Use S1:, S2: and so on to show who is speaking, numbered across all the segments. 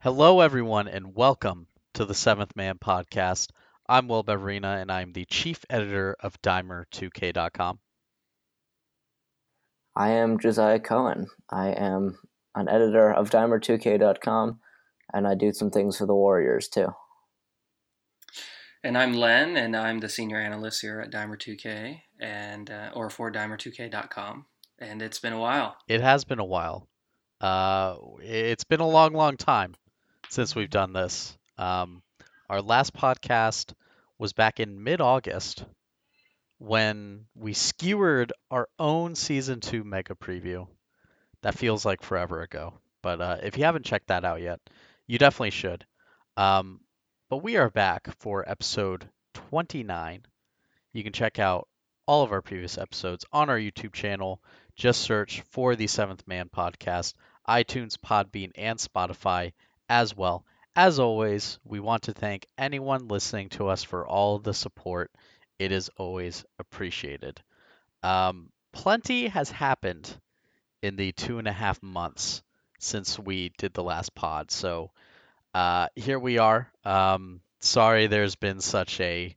S1: Hello, everyone, and welcome to the Seventh Man Podcast. I'm Will Beverina, and I'm the chief editor of Dimer2K.com.
S2: I am Josiah Cohen. I am an editor of Dimer2K.com, and I do some things for the Warriors too.
S3: And I'm Len, and I'm the senior analyst here at Dimer2K, and uh, or for Dimer2K.com. And it's been a while.
S1: It has been a while. Uh, it's been a long, long time since we've done this. Um, our last podcast was back in mid-August when we skewered our own season two mega preview. That feels like forever ago, but uh, if you haven't checked that out yet, you definitely should. Um, but we are back for episode 29. You can check out all of our previous episodes on our YouTube channel. Just search for the Seventh Man Podcast, iTunes, Podbean, and Spotify as well. As always, we want to thank anyone listening to us for all the support. It is always appreciated. Um, plenty has happened in the two and a half months since we did the last pod. So uh, here we are. Um, sorry, there's been such a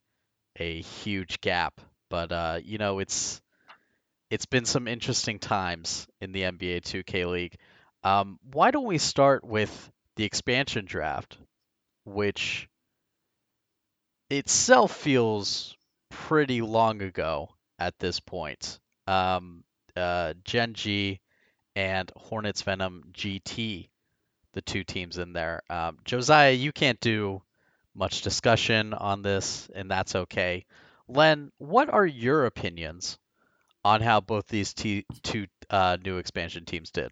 S1: a huge gap, but uh, you know it's it's been some interesting times in the NBA 2K League. Um, why don't we start with the expansion draft, which itself feels pretty long ago at this point. Um, uh, Gen G and Hornets Venom GT, the two teams in there. Um, Josiah, you can't do much discussion on this, and that's okay. Len, what are your opinions on how both these t- two uh, new expansion teams did?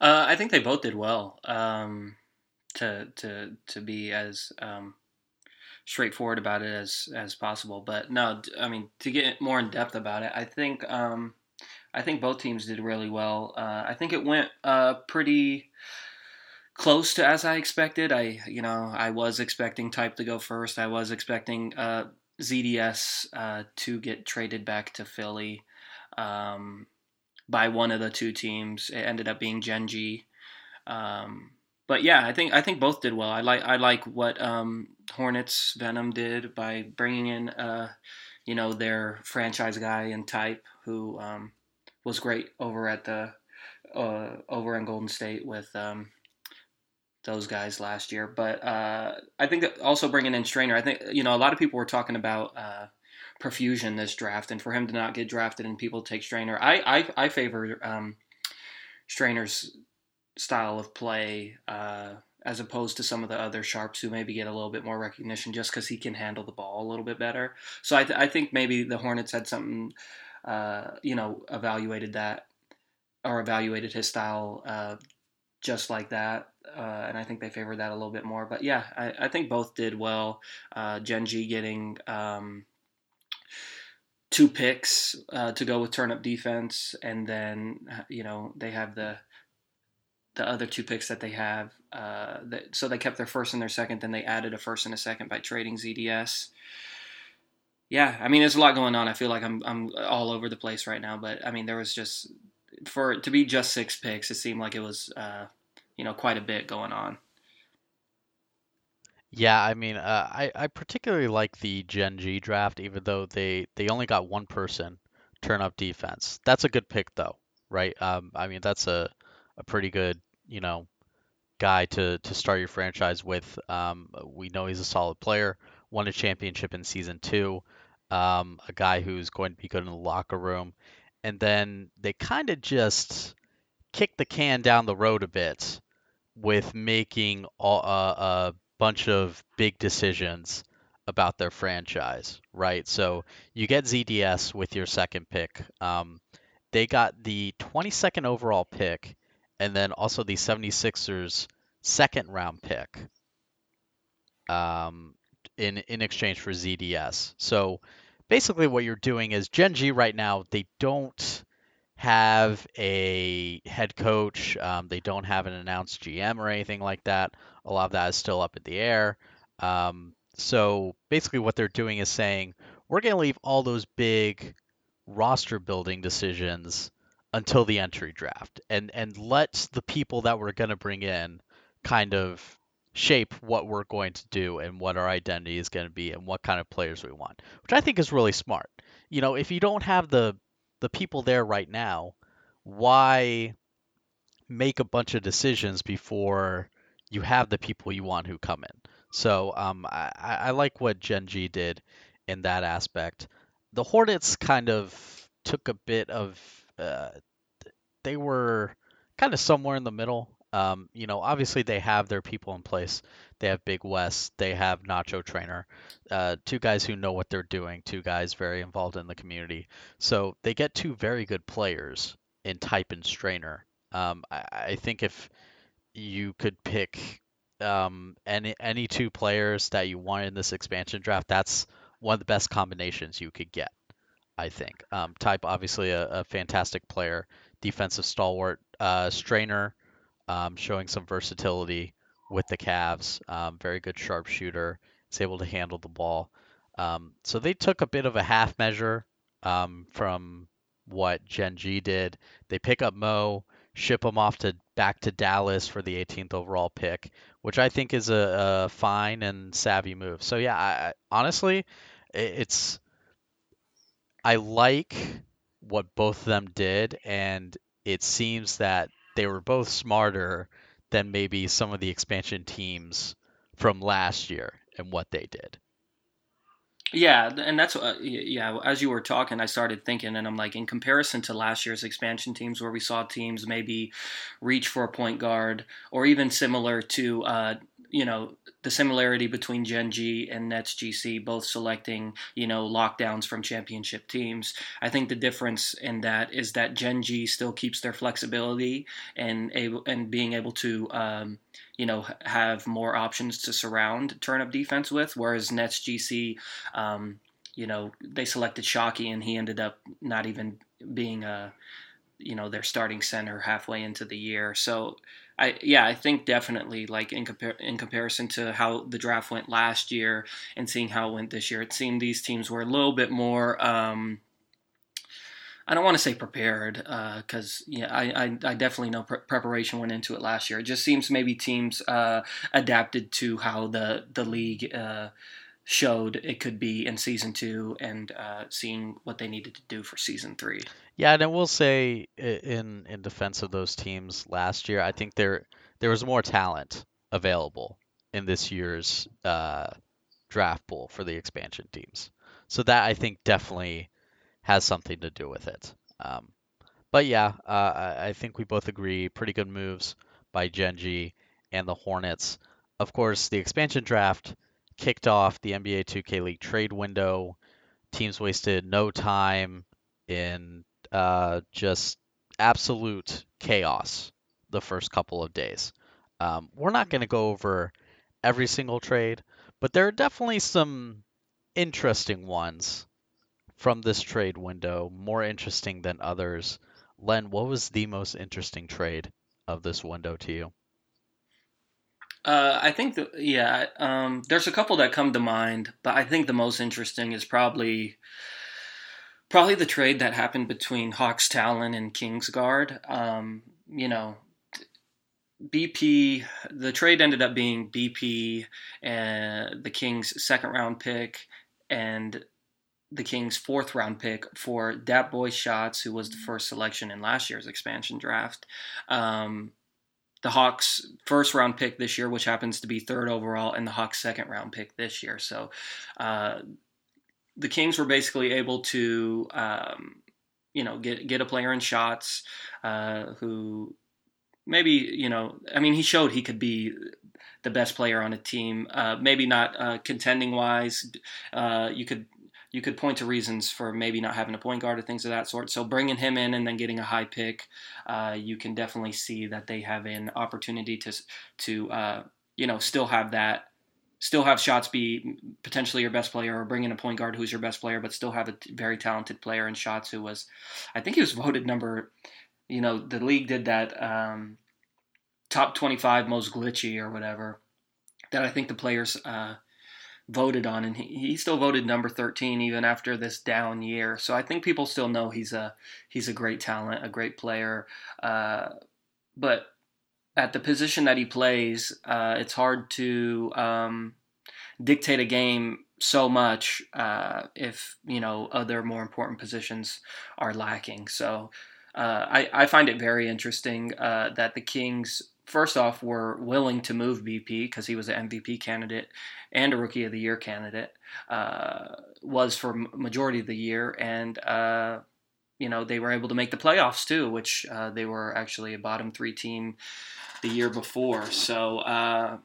S3: Uh, I think they both did well. Um, to to to be as um, straightforward about it as as possible, but no, I mean to get more in depth about it, I think um, I think both teams did really well. Uh, I think it went uh, pretty close to as I expected. I you know I was expecting Type to go first. I was expecting uh, ZDS uh, to get traded back to Philly. Um, by one of the two teams. It ended up being Gen G. Um, but yeah, I think I think both did well. I like I like what um, Hornets Venom did by bringing in uh, you know their franchise guy and type who um, was great over at the uh, over in Golden State with um, those guys last year. But uh, I think also bringing in Strainer. I think you know a lot of people were talking about Profusion this draft, and for him to not get drafted and people take Strainer, I I, I favor um, Strainer's style of play uh, as opposed to some of the other sharps who maybe get a little bit more recognition just because he can handle the ball a little bit better. So I, th- I think maybe the Hornets had something, uh, you know, evaluated that or evaluated his style uh, just like that. Uh, and I think they favored that a little bit more. But yeah, I, I think both did well. Uh, Gen G getting um, two picks uh, to go with turn up defense, and then you know they have the the other two picks that they have. Uh, that, so they kept their first and their second, then they added a first and a second by trading ZDS. Yeah, I mean, there's a lot going on. I feel like I'm I'm all over the place right now, but I mean, there was just for to be just six picks, it seemed like it was uh, you know quite a bit going on.
S1: Yeah, I mean, uh, I I particularly like the Gen G draft, even though they they only got one person turn up defense. That's a good pick, though, right? Um, I mean, that's a a pretty good, you know, guy to to start your franchise with. Um, we know he's a solid player. Won a championship in season two. Um, a guy who's going to be good in the locker room, and then they kind of just kick the can down the road a bit with making all, uh, uh bunch of big decisions about their franchise, right? So you get ZDS with your second pick. Um, they got the 22nd overall pick and then also the 76ers second round pick um, in in exchange for ZDS. So basically what you're doing is Gen G right now they don't have a head coach. Um, they don't have an announced GM or anything like that. A lot of that is still up in the air. Um, so basically, what they're doing is saying we're going to leave all those big roster building decisions until the entry draft and and let the people that we're going to bring in kind of shape what we're going to do and what our identity is going to be and what kind of players we want, which I think is really smart. You know, if you don't have the the people there right now, why make a bunch of decisions before you have the people you want who come in? So um, I, I like what Gen G did in that aspect. The Hornets kind of took a bit of uh, they were kind of somewhere in the middle. Um, you know, obviously they have their people in place. They have Big West. They have Nacho Trainer, uh, two guys who know what they're doing. Two guys very involved in the community. So they get two very good players in Type and Strainer. Um, I, I think if you could pick um, any any two players that you want in this expansion draft, that's one of the best combinations you could get. I think. Um, Type obviously a, a, fantastic player, defensive stalwart, uh, Strainer, um, showing some versatility with the Cavs. Um, very good sharpshooter. Is able to handle the ball. Um, so they took a bit of a half measure um, from what Gen G did. They pick up Mo, ship him off to back to Dallas for the 18th overall pick, which I think is a, a fine and savvy move. So yeah, I, honestly, it's I like what both of them did, and it seems that they were both smarter than maybe some of the expansion teams from last year and what they did.
S3: Yeah, and that's uh, yeah. As you were talking, I started thinking, and I'm like, in comparison to last year's expansion teams, where we saw teams maybe reach for a point guard, or even similar to uh, you know the similarity between Gen G and Nets GC, both selecting you know lockdowns from championship teams. I think the difference in that is that Gen G still keeps their flexibility and able and being able to um, you know have more options to surround turn up defense with, whereas Nets GC. Um, you know, they selected Shockey, and he ended up not even being a, you know, their starting center halfway into the year. So I yeah, I think definitely like in compar- in comparison to how the draft went last year and seeing how it went this year, it seemed these teams were a little bit more. Um, I don't want to say prepared because uh, yeah, I, I, I, definitely know pre- preparation went into it last year. It just seems maybe teams uh, adapted to how the the league uh, showed it could be in season two and uh, seeing what they needed to do for season three.
S1: Yeah, and I will say in in defense of those teams last year, I think there there was more talent available in this year's uh, draft pool for the expansion teams. So that I think definitely has something to do with it. Um, but yeah, uh, I think we both agree pretty good moves by Gen G and the Hornets. Of course, the expansion draft kicked off the NBA 2K League trade window. Teams wasted no time in uh, just absolute chaos the first couple of days. Um, we're not going to go over every single trade, but there are definitely some interesting ones from this trade window, more interesting than others. Len, what was the most interesting trade of this window to you?
S3: Uh, I think that yeah, um, there's a couple that come to mind, but I think the most interesting is probably probably the trade that happened between Hawks Talon and Kingsguard. Um, you know, BP, the trade ended up being BP and the Kings' second round pick and the Kings' fourth round pick for Dat Boy Shots, who was the first selection in last year's expansion draft. Um, the Hawks' first round pick this year, which happens to be third overall, and the Hawks' second round pick this year. So uh, the Kings were basically able to, um, you know, get get a player in shots uh, who maybe you know, I mean, he showed he could be the best player on a team. Uh, maybe not uh, contending wise. Uh, you could you could point to reasons for maybe not having a point guard or things of that sort. So bringing him in and then getting a high pick, uh, you can definitely see that they have an opportunity to to uh, you know still have that still have shots be potentially your best player or bring in a point guard who's your best player but still have a very talented player in shots who was i think he was voted number you know the league did that um, top 25 most glitchy or whatever that i think the players uh, voted on, and he, he still voted number 13 even after this down year. So I think people still know he's a he's a great talent, a great player. Uh, but at the position that he plays, uh, it's hard to um, dictate a game so much uh, if you know other more important positions are lacking. So uh, I, I find it very interesting uh, that the Kings first off were willing to move BP because he was an MVP candidate and a Rookie of the Year candidate. Uh, was for majority of the year, and uh, you know they were able to make the playoffs too, which uh, they were actually a bottom three team the year before. So uh,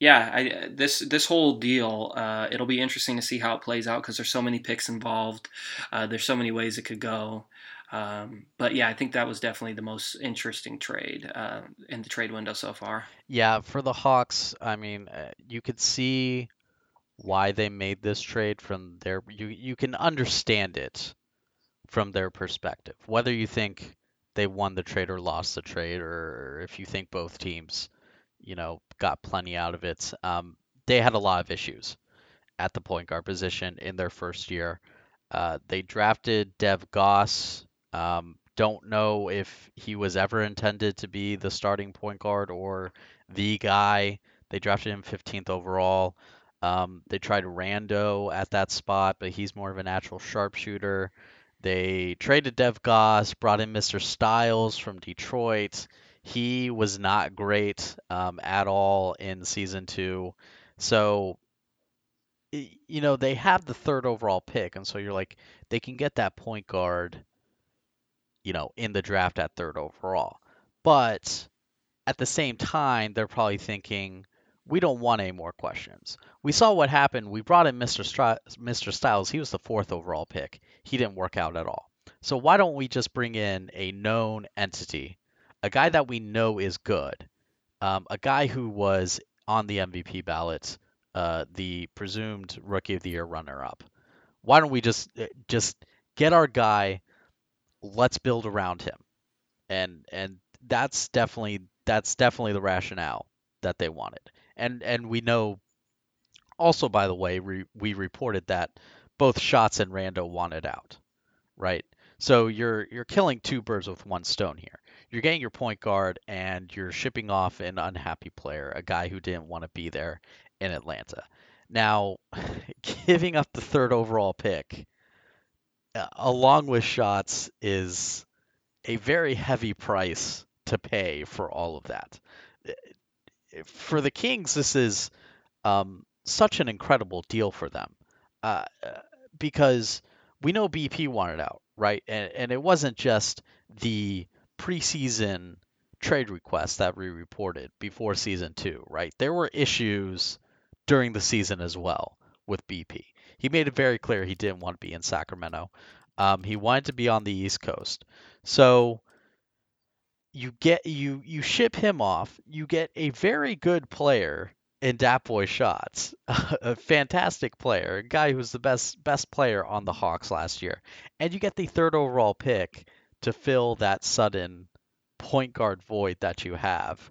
S3: yeah, I, this this whole deal, uh, it'll be interesting to see how it plays out because there's so many picks involved. Uh, there's so many ways it could go. Um, but yeah, I think that was definitely the most interesting trade uh, in the trade window so far.
S1: Yeah, for the Hawks, I mean, uh, you could see why they made this trade from their you you can understand it from their perspective. Whether you think they won the trade or lost the trade, or if you think both teams, you know, got plenty out of it, um, they had a lot of issues at the point guard position in their first year. Uh, they drafted Dev Goss. Um, don't know if he was ever intended to be the starting point guard or the guy. They drafted him 15th overall. Um, they tried Rando at that spot, but he's more of a natural sharpshooter. They traded Dev Goss, brought in Mr. Styles from Detroit. He was not great um, at all in season two. So, you know, they have the third overall pick. And so you're like, they can get that point guard, you know, in the draft at third overall. But at the same time, they're probably thinking, we don't want any more questions. We saw what happened. We brought in Mr. Stri- Mr. Styles. He was the fourth overall pick. He didn't work out at all. So why don't we just bring in a known entity, a guy that we know is good, um, a guy who was on the MVP ballot, uh, the presumed Rookie of the Year runner-up. Why don't we just uh, just get our guy? Let's build around him, and and that's definitely that's definitely the rationale that they wanted and and we know also by the way we, we reported that both Shots and Rando wanted out, right? So you're you're killing two birds with one stone here. You're getting your point guard and you're shipping off an unhappy player, a guy who didn't want to be there in Atlanta. Now, giving up the third overall pick along with shots is a very heavy price to pay for all of that for the Kings, this is um, such an incredible deal for them uh, because we know BP wanted out, right? And, and it wasn't just the preseason trade request that we reported before season two, right? There were issues during the season as well with BP. He made it very clear he didn't want to be in Sacramento. Um, he wanted to be on the East Coast. So you get you you ship him off. You get a very good player in Dat Boy Shots, a fantastic player, a guy who was the best best player on the Hawks last year, and you get the third overall pick to fill that sudden point guard void that you have,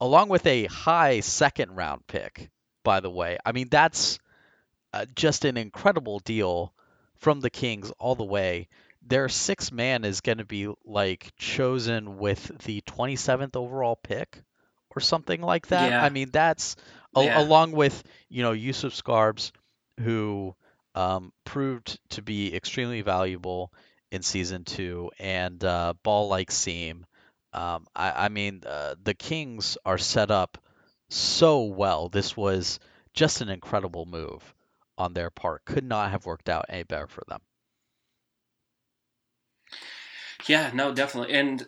S1: along with a high second round pick. By the way, I mean that's uh, just an incredible deal from the Kings all the way their six man is going to be like chosen with the 27th overall pick or something like that.
S3: Yeah.
S1: I mean, that's a-
S3: Yeah.
S1: along with you know Yusuf Scarbs, who um, proved to be extremely valuable in season two, and uh, ball like seam. Um, I, I mean, uh, the Kings are set up so well. This was just an incredible move on their part. Could not have worked out any better for them.
S3: Yeah, no, definitely. And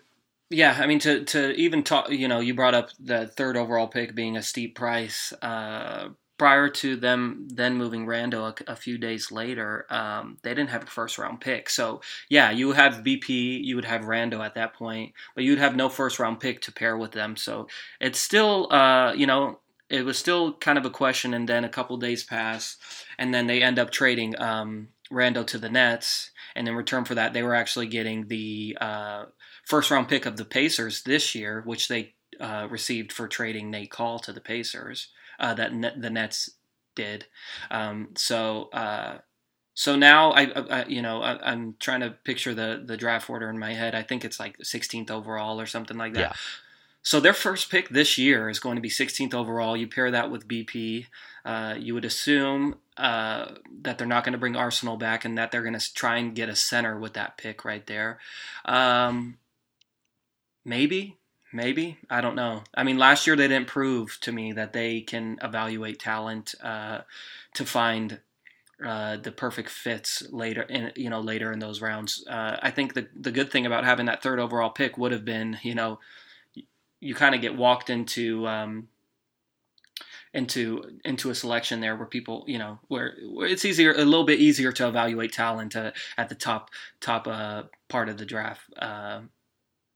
S3: yeah, I mean to to even talk, you know, you brought up the third overall pick being a steep price. Uh, prior to them then moving Rando a, a few days later, um, they didn't have a first round pick. So yeah, you have BP, you would have Rando at that point, but you'd have no first round pick to pair with them. So it's still, uh, you know, it was still kind of a question. And then a couple days pass, and then they end up trading um, Rando to the Nets, and in return for that, they were actually getting the uh, first round pick of the Pacers this year, which they uh, received for trading Nate Call to the Pacers. Uh, that net, the Nets did. Um, so uh, so now I, I you know I, am trying to picture the the draft order in my head. I think it's like 16th overall or something like that.
S1: Yeah.
S3: So their first pick this year is going to be 16th overall. You pair that with BP, uh, you would assume uh, that they're not going to bring Arsenal back and that they're going to try and get a center with that pick right there. Um, maybe, maybe I don't know. I mean, last year they didn't prove to me that they can evaluate talent uh, to find uh, the perfect fits later in you know later in those rounds. Uh, I think the the good thing about having that third overall pick would have been you know you kind of get walked into um, into into a selection there where people you know where, where it's easier a little bit easier to evaluate talent uh, at the top top uh, part of the draft. Uh,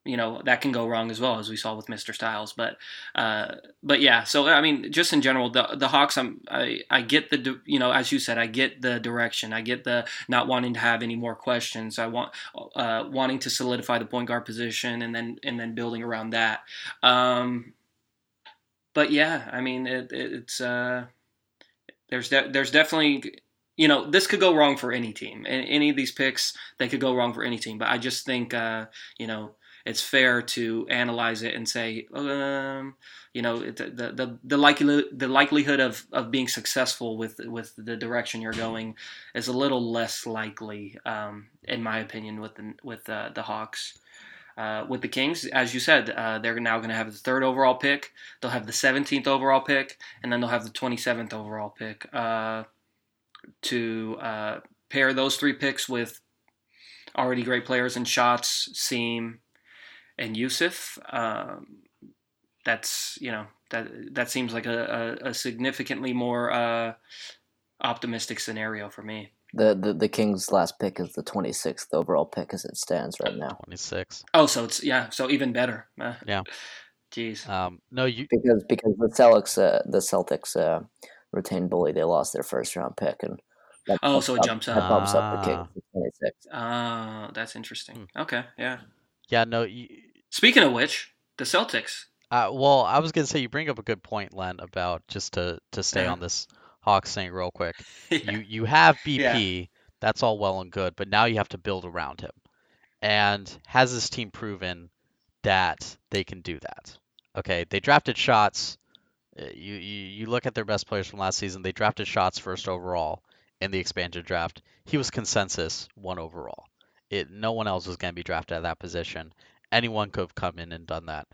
S3: you know that can go wrong as well as we saw with Mr. Styles. But uh, but yeah, so I mean, just in general, the the Hawks, I'm I I get the you know as you said, I get the direction, I get the not wanting to have any more questions. I want uh, wanting to solidify the point guard position and then and then building around that. Um, but yeah, I mean, it, it's uh, there's de- there's definitely you know this could go wrong for any team. Any of these picks, they could go wrong for any team. But I just think uh, you know it's fair to analyze it and say, um, you know, the, the, the, likelihood, the likelihood of, of being successful with, with the direction you're going is a little less likely, um, in my opinion, with the, with uh, the Hawks. Uh, with the Kings, as you said, uh, they're now going to have the third overall pick. They'll have the 17th overall pick, and then they'll have the 27th overall pick. Uh, to uh, pair those three picks with already great players in shots, seam, and Yusuf. Um, that's you know that that seems like a, a, a significantly more uh, optimistic scenario for me.
S2: The, the the Kings' last pick is the 26th overall pick as it stands right now.
S1: 26.
S3: Oh, so it's yeah, so even better. Uh,
S1: yeah.
S3: Jeez.
S1: Um, no, you
S2: because because the Celtics uh, the Celtics uh, retained Bully. They lost their first round pick and.
S3: oh, so it jumps up.
S2: That bumps up the Kings to 26.
S3: Oh, that's interesting. Hmm. Okay, yeah.
S1: Yeah, no. You,
S3: Speaking of which, the Celtics.
S1: Uh, well, I was gonna say you bring up a good point, Len, about just to to stay on this Hawks thing real quick. yeah. You you have BP, yeah. that's all well and good, but now you have to build around him. And has this team proven that they can do that? Okay, they drafted shots. Uh, you, you you look at their best players from last season. They drafted shots first overall in the expansion draft. He was consensus one overall. It no one else was going to be drafted at that position, anyone could have come in and done that.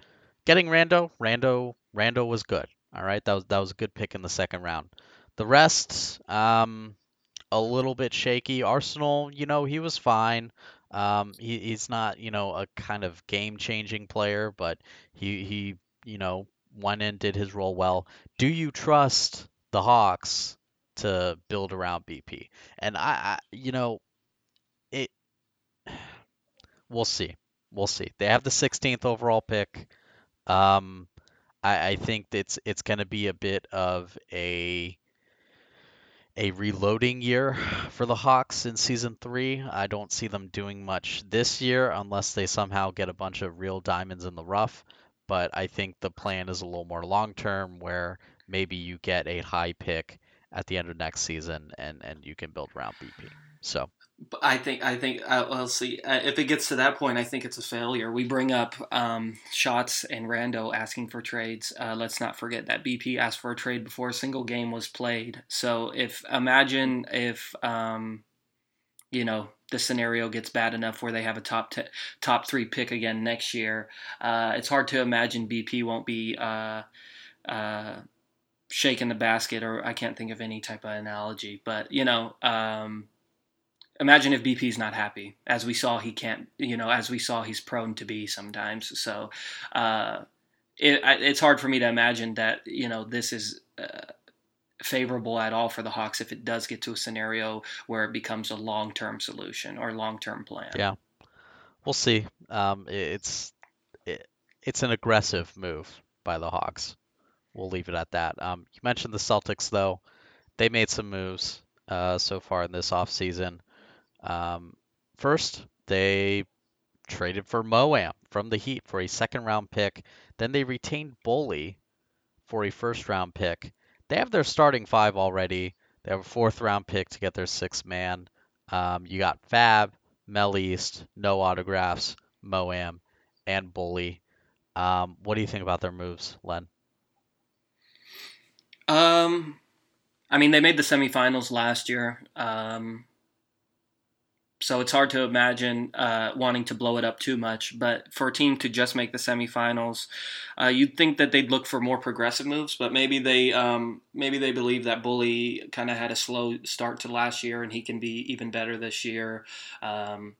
S1: Getting Rando, Rando, Rando was good. All right, that was that was a good pick in the second round. The rest, um, a little bit shaky. Arsenal, you know, he was fine. Um, he, he's not, you know, a kind of game-changing player, but he he, you know, went in, did his role well. Do you trust the Hawks to build around BP? And I, I you know, it. We'll see we'll see. They have the 16th overall pick. Um, I, I think it's it's going to be a bit of a a reloading year for the Hawks in season three. I don't see them doing much this year unless they somehow get a bunch of real diamonds in the rough. But I think the plan is a little more long term, where maybe you get a high pick at the end of next season and and you can build around BP. So
S3: I think I think uh, we'll see uh, if it gets to that point. I think it's a failure. We bring up um, shots and Rando asking for trades. Uh, let's not forget that BP asked for a trade before a single game was played. So if imagine if um, you know the scenario gets bad enough where they have a top t- top three pick again next year, uh, it's hard to imagine BP won't be uh, shaking the basket. Or I can't think of any type of analogy, but you know. Um, imagine if BP's not happy, as we saw he can't, you know, as we saw he's prone to be sometimes. So uh, it, it's hard for me to imagine that you know this is. Uh, favorable at all for the Hawks if it does get to a scenario where it becomes a long-term solution or long-term plan.
S1: Yeah, we'll see. Um, it's it, it's an aggressive move by the Hawks. We'll leave it at that. Um, you mentioned the Celtics though; they made some moves uh, so far in this offseason. Um, first, they traded for Moam from the Heat for a second round pick. Then they retained Bully for a first round pick. they have their starting five already. They have a fourth round pick to get their sixth man. Um, you got Fab, Mel East, no autographs, Moam, and Bully. Um, what do you think about their moves, Len?
S3: Um, I mean, they made the semifinals last year. Um, so it's hard to imagine uh, wanting to blow it up too much. But for a team to just make the semifinals, uh, you'd think that they'd look for more progressive moves. But maybe they um, maybe they believe that Bully kind of had a slow start to last year, and he can be even better this year. Um,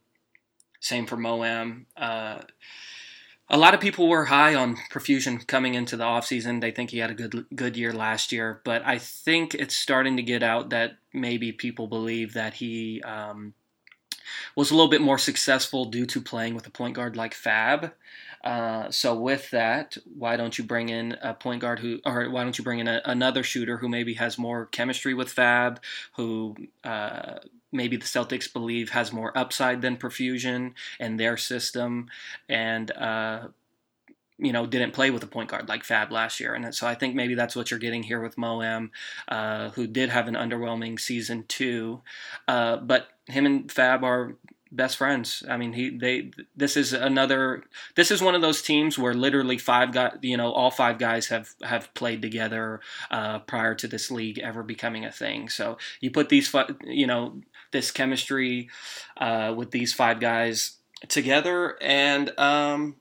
S3: same for Moam. Uh, a lot of people were high on Profusion coming into the offseason. They think he had a good good year last year, but I think it's starting to get out that maybe people believe that he um, was a little bit more successful due to playing with a point guard like Fab. Uh, so with that, why don't you bring in a point guard who, or why don't you bring in a, another shooter who maybe has more chemistry with Fab, who uh, maybe the Celtics believe has more upside than Profusion and their system, and uh, you know didn't play with a point guard like Fab last year, and so I think maybe that's what you're getting here with Moam, uh, who did have an underwhelming season too, uh, but him and Fab are best friends. I mean, he they this is another this is one of those teams where literally five guys, you know, all five guys have have played together uh, prior to this league ever becoming a thing. So you put these, you know, this chemistry uh, with these five guys together, and um,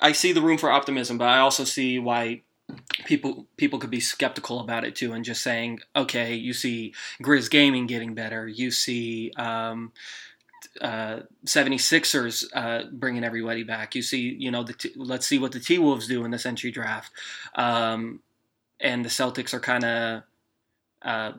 S3: I see the room for optimism, but I also see why people people could be skeptical about it too and just saying okay you see grizz gaming getting better you see um, uh, 76ers uh, bringing everybody back. You see, you know, the t- let's see what the T Wolves do in this entry draft. Um, and the Celtics are kind of uh,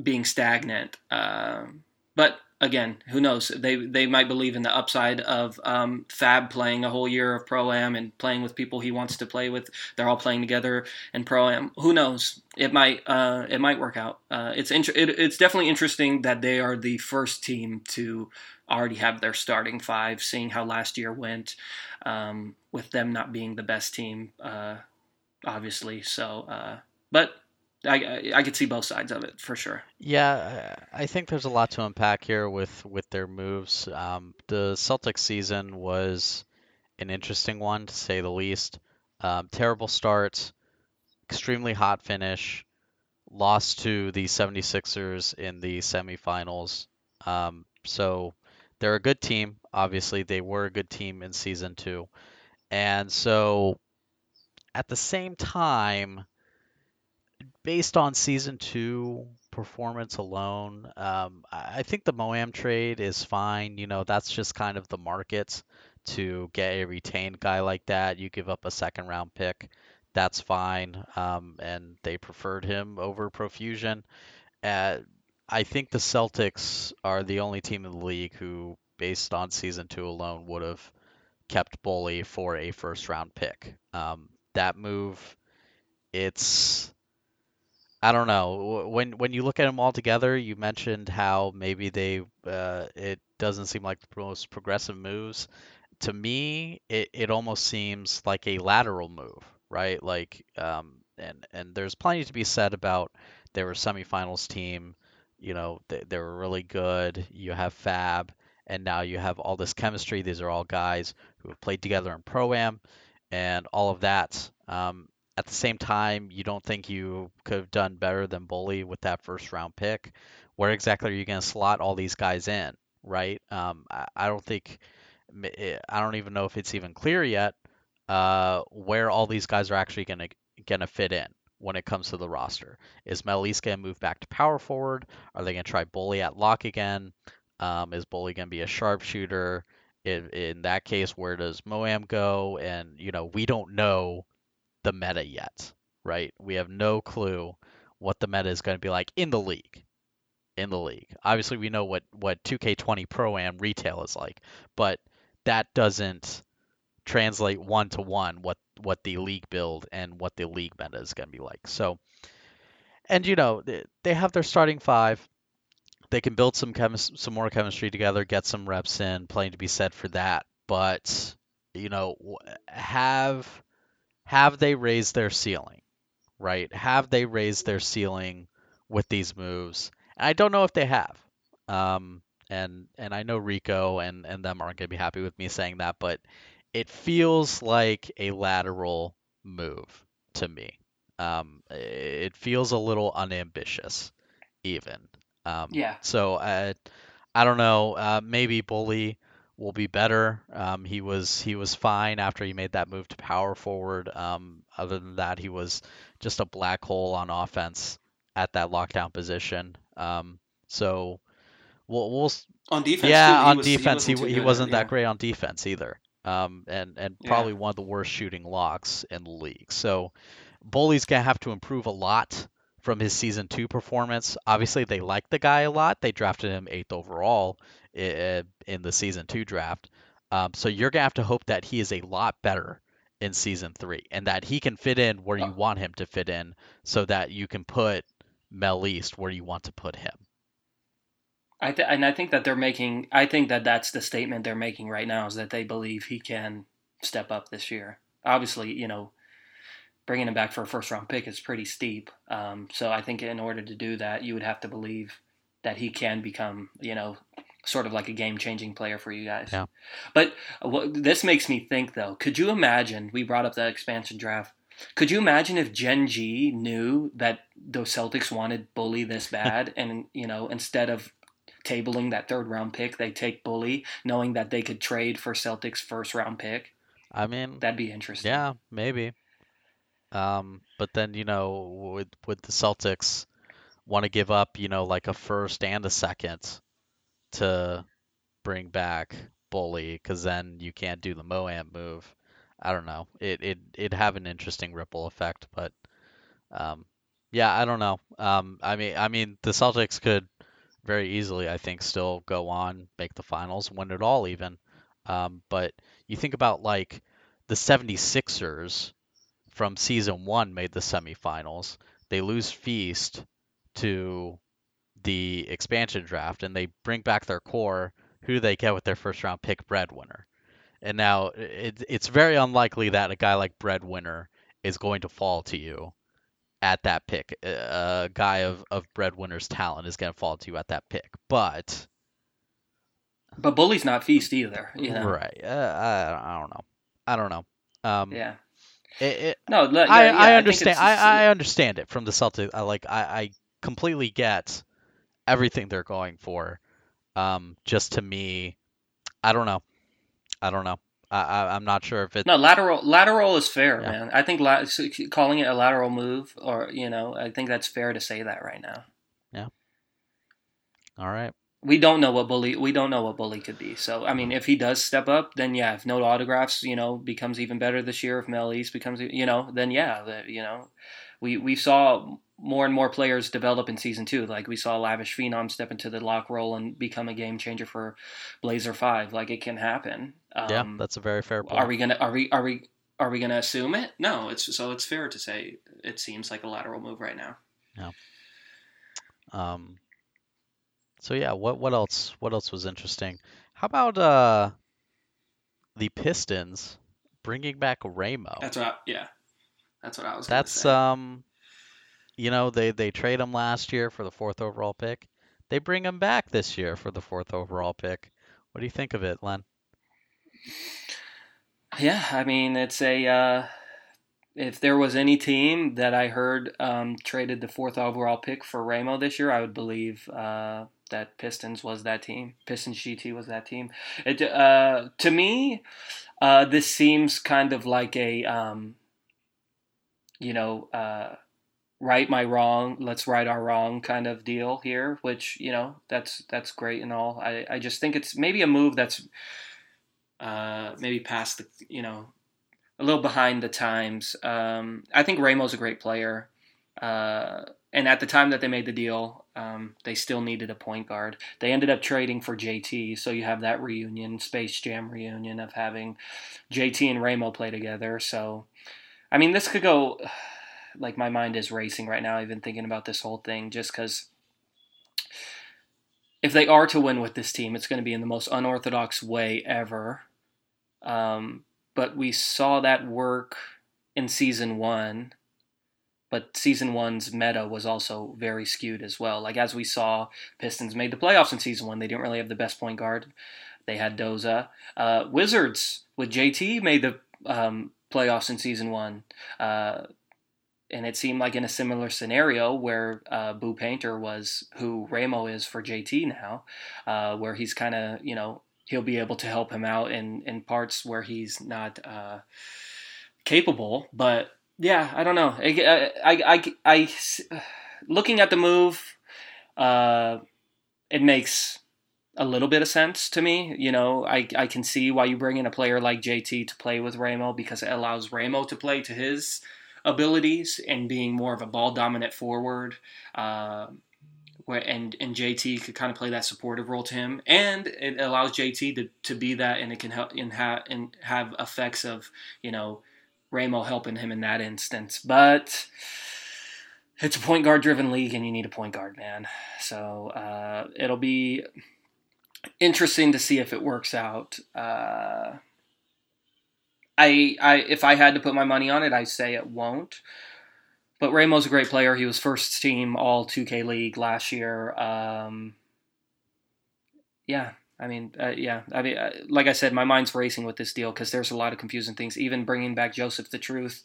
S3: being stagnant. Um, but again, who knows? They they might believe in the upside of um, Fab playing a whole year of pro am and playing with people he wants to play with. They're all playing together in pro am. Who knows? It might uh, it might work out. Uh, it's inter- it, it's definitely interesting that they are the first team to already have their starting five. Seeing how last year went, um, with them not being the best team, uh, obviously. So, uh, but I, I could see both sides of it for sure.
S1: Yeah, I think there's a lot to unpack here with with their moves. Um, the Celtics season was an interesting one to say the least. Um, terrible start, extremely hot finish, lost to the 76ers in the semifinals. Um, so they're a good team. Obviously, they were a good team in season two. And so at the same time, based on season two performance alone, um, I think the Moam trade is fine. You know, that's just kind of the market to get a retained guy like that. You give up a second round pick, that's fine. Um, and they preferred him over Profusion. Uh, I think the Celtics are the only team in the league who, based on season two alone, would have kept Bully for a first round pick. Um, that move, it's I don't know. When when you look at them all together, you mentioned how maybe they uh, it doesn't seem like the most progressive moves. To me, it, it almost seems like a lateral move, right? Like um, and and there's plenty to be said about they were semifinals team. You know, they, they were really good. You have Fab, and now you have all this chemistry. These are all guys who have played together in pro am, and all of that. Um, at the same time, you don't think you could have done better than Bully with that first round pick. Where exactly are you going to slot all these guys in, right? Um, I, I, don't think, eh, I don't even know if it's even clear yet uh, where all these guys are actually going to going to fit in when it comes to the roster. Is Mel East going to move back to power forward? Are they going to try Bully at lock again? Um, is Bully going to be a sharpshooter? In, in that case, where does Moam go? And you know, we don't know the meta yet, right? We have no clue what the meta is going to be like in the league. In the league, obviously, we know what what 2K20 Pro Am retail is like, but that doesn't translate one to one what what the league build and what the league meta is going to be like. So, and you know, they have their starting five. They can build some chemis- some more chemistry together, get some reps in, playing to be said for that. But you know, have have they raised their ceiling, right? Have they raised their ceiling with these moves? And I don't know if they have. Um, and and I know Rico and and them aren't going to be happy with me saying that, but it feels like a lateral move to me. Um, it feels a little unambitious, even. Um,
S3: Yeah.
S1: so I, I don't know. Uh, maybe Bully will be better. Um, he was he was fine after he made that move to power forward. Um, other than that, he was just a black hole on offense at that lockdown position. Um, so we'll we'll
S3: On defense,
S1: yeah
S3: too,
S1: on
S3: was-
S1: defense he
S3: wasn't too
S1: he wasn't
S3: yeah.
S1: that great on defense either. Um, and and
S3: Yeah.
S1: probably one of the worst shooting locks in the league. So Bully's gonna have to improve a lot from his season two performance. Obviously, they like the guy a lot. They drafted him eighth overall in the season two draft. Um, so you're gonna have to hope that he is a lot better in season three and that he can fit in where you
S3: Uh.
S1: want him to fit in, so that you can put Mel East where you want to put him.
S3: I th- and I think that they're making. I think that that's the statement they're making right now is that they believe he can step up this year. Obviously, you know, bringing him back for a first round pick is pretty steep. Um, so I think in order to do that, you would have to believe that he can become, you know, sort of like a game changing player for you guys.
S1: Yeah.
S3: But what, this makes me think though. Could you imagine? We brought up the expansion draft. Could you imagine if Gen G knew that the Celtics wanted Bully this bad, and you know, instead of tabling that third round pick, they take Bully, knowing that they could trade for Celtics first round pick?
S1: I mean,
S3: That'd be interesting.
S1: Yeah, maybe. Um, but then you know, would would the Celtics want to give up, you know, like a first and a second to bring back Bully? Because then you can't do the Moam move. I don't know. It it it'd have an interesting ripple effect, but um, yeah, I don't know. Um, I mean, I mean, the Celtics could very easily, I think, still go on, make the finals, win it all even. Um, but you think about like the 76ers from season one made the semifinals. They lose Feast to the expansion draft and they bring back their core. Who do they get with their first round pick breadwinner? And now it, it's very unlikely that a guy like breadwinner is going to fall to you at that pick. A guy of, of breadwinner's talent is going to fall to you at that pick. But
S3: But Bully's not Feast either. You know?
S1: right, uh, I, I don't know. I don't know. Um,
S3: Yeah.
S1: It, it,
S3: No, le-
S1: I,
S3: yeah, yeah,
S1: I understand.
S3: it's-
S1: I, I understand it from the Celtics. I like. I, I completely get everything they're going for. Um, just to me, I don't know. I don't know. I, I I'm not sure if it.
S3: No, lateral lateral is fair,
S1: Yeah.
S3: man. I think la- calling it a lateral move, or you know, I think that's fair to say that right now. Yeah.
S1: All right.
S3: We don't know what bully. We don't know what bully could be. So I mean, if he does step up, then yeah. If no autographs, you know, becomes even better this year. If Mel East becomes, you know, then yeah, the, you know, we we saw more and more players develop in season two. Like we saw Lavish Phenom step into the lock role and become a game changer for Blazer Five. Like it can happen. Um,
S1: yeah, that's a very fair point.
S3: Are we gonna? Are we? Are we? Are we gonna assume it? No. It's so it's fair to say it seems like a lateral move right now. Yeah.
S1: Um. So yeah, what what else? What else was interesting? How about uh the Pistons bringing back Ramo?
S3: That's what. I, yeah. That's what I was.
S1: That's um, you know they they trade him last year for the fourth overall pick. They bring him back this year for the fourth overall pick. What do you think of it, Len?
S3: Yeah, I mean, it's a. Uh, if there was any team that I heard um, traded the fourth overall pick for Ramo this year, I would believe uh, that Pistons was that team. Pistons GT was that team. It uh, to me, uh, this seems kind of like a, um, you know, uh, right my wrong, let's right our wrong kind of deal here. Which you know, that's that's great and all. I I just think it's maybe a move that's uh, maybe past the you know a little behind the times. Um, I think Ramo's a great player, uh, and at the time that they made the deal, um, they still needed a point guard. They ended up trading for JT, so you have that reunion, Space Jam reunion of having JT and Ramo play together. So, I mean, this could go. Like my mind is racing right now, even thinking about this whole thing, just because if they are to win with this team, it's going to be in the most unorthodox way ever. Um, but we saw that work in season one but season one's meta was also very skewed as well. Like as we saw, Pistons made the playoffs in season one. They didn't really have the best point guard. They had Doza. Uh, Wizards with JT made the um, playoffs in season one. Uh, and it seemed like in a similar scenario where uh, Boo Painter was who Ramo is for JT now, uh, where he's kind of, you know, he'll be able to help him out in, in parts where he's not uh, capable. But yeah, I don't know. I, I, I, I looking at the move, uh, it makes a little bit of sense to me. You know, I, I can see why you bring in a player like JT to play with Ramo because it allows Ramo to play to his abilities and being more of a ball dominant forward. Uh, and and JT could kind of play that supportive role to him, and it allows JT to, to be that, and it can help and have and have effects of you know Ramo helping him in that instance. But it's a point guard driven league, and you need a point guard, man. So uh, it'll be interesting to see if it works out. Uh, I, I, if I had to put my money on it, I say it won't. But Ramo's a great player. He was first team All 2K League last year. Um, yeah, I mean, uh, yeah, I mean, uh, like I said, my mind's racing with this deal because there's a lot of confusing things. Even bringing back Joseph the Truth,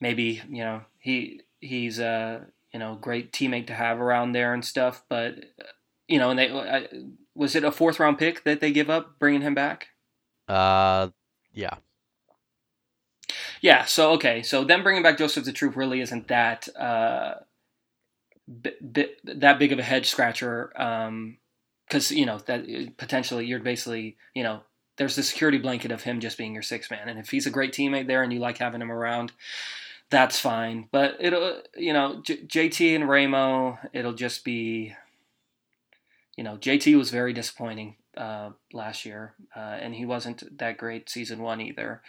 S3: maybe you know he he's a you know great teammate to have around there and stuff. But you know, and they uh, was it a fourth round pick that they give up bringing him back?
S1: Uh, yeah.
S3: Yeah. So okay. So them bringing back Joseph the Truth really isn't that uh, b- b- that big of a head scratcher. Um, because you know that eh, potentially you're basically you know there's the security blanket of him just being your six man, and if he's a great teammate there and you like having him around, that's fine. But it'll eh, you know J- JT and Ramo, it'll just be you know JT was very disappointing uh, last year, uh, and he wasn't that great season one either.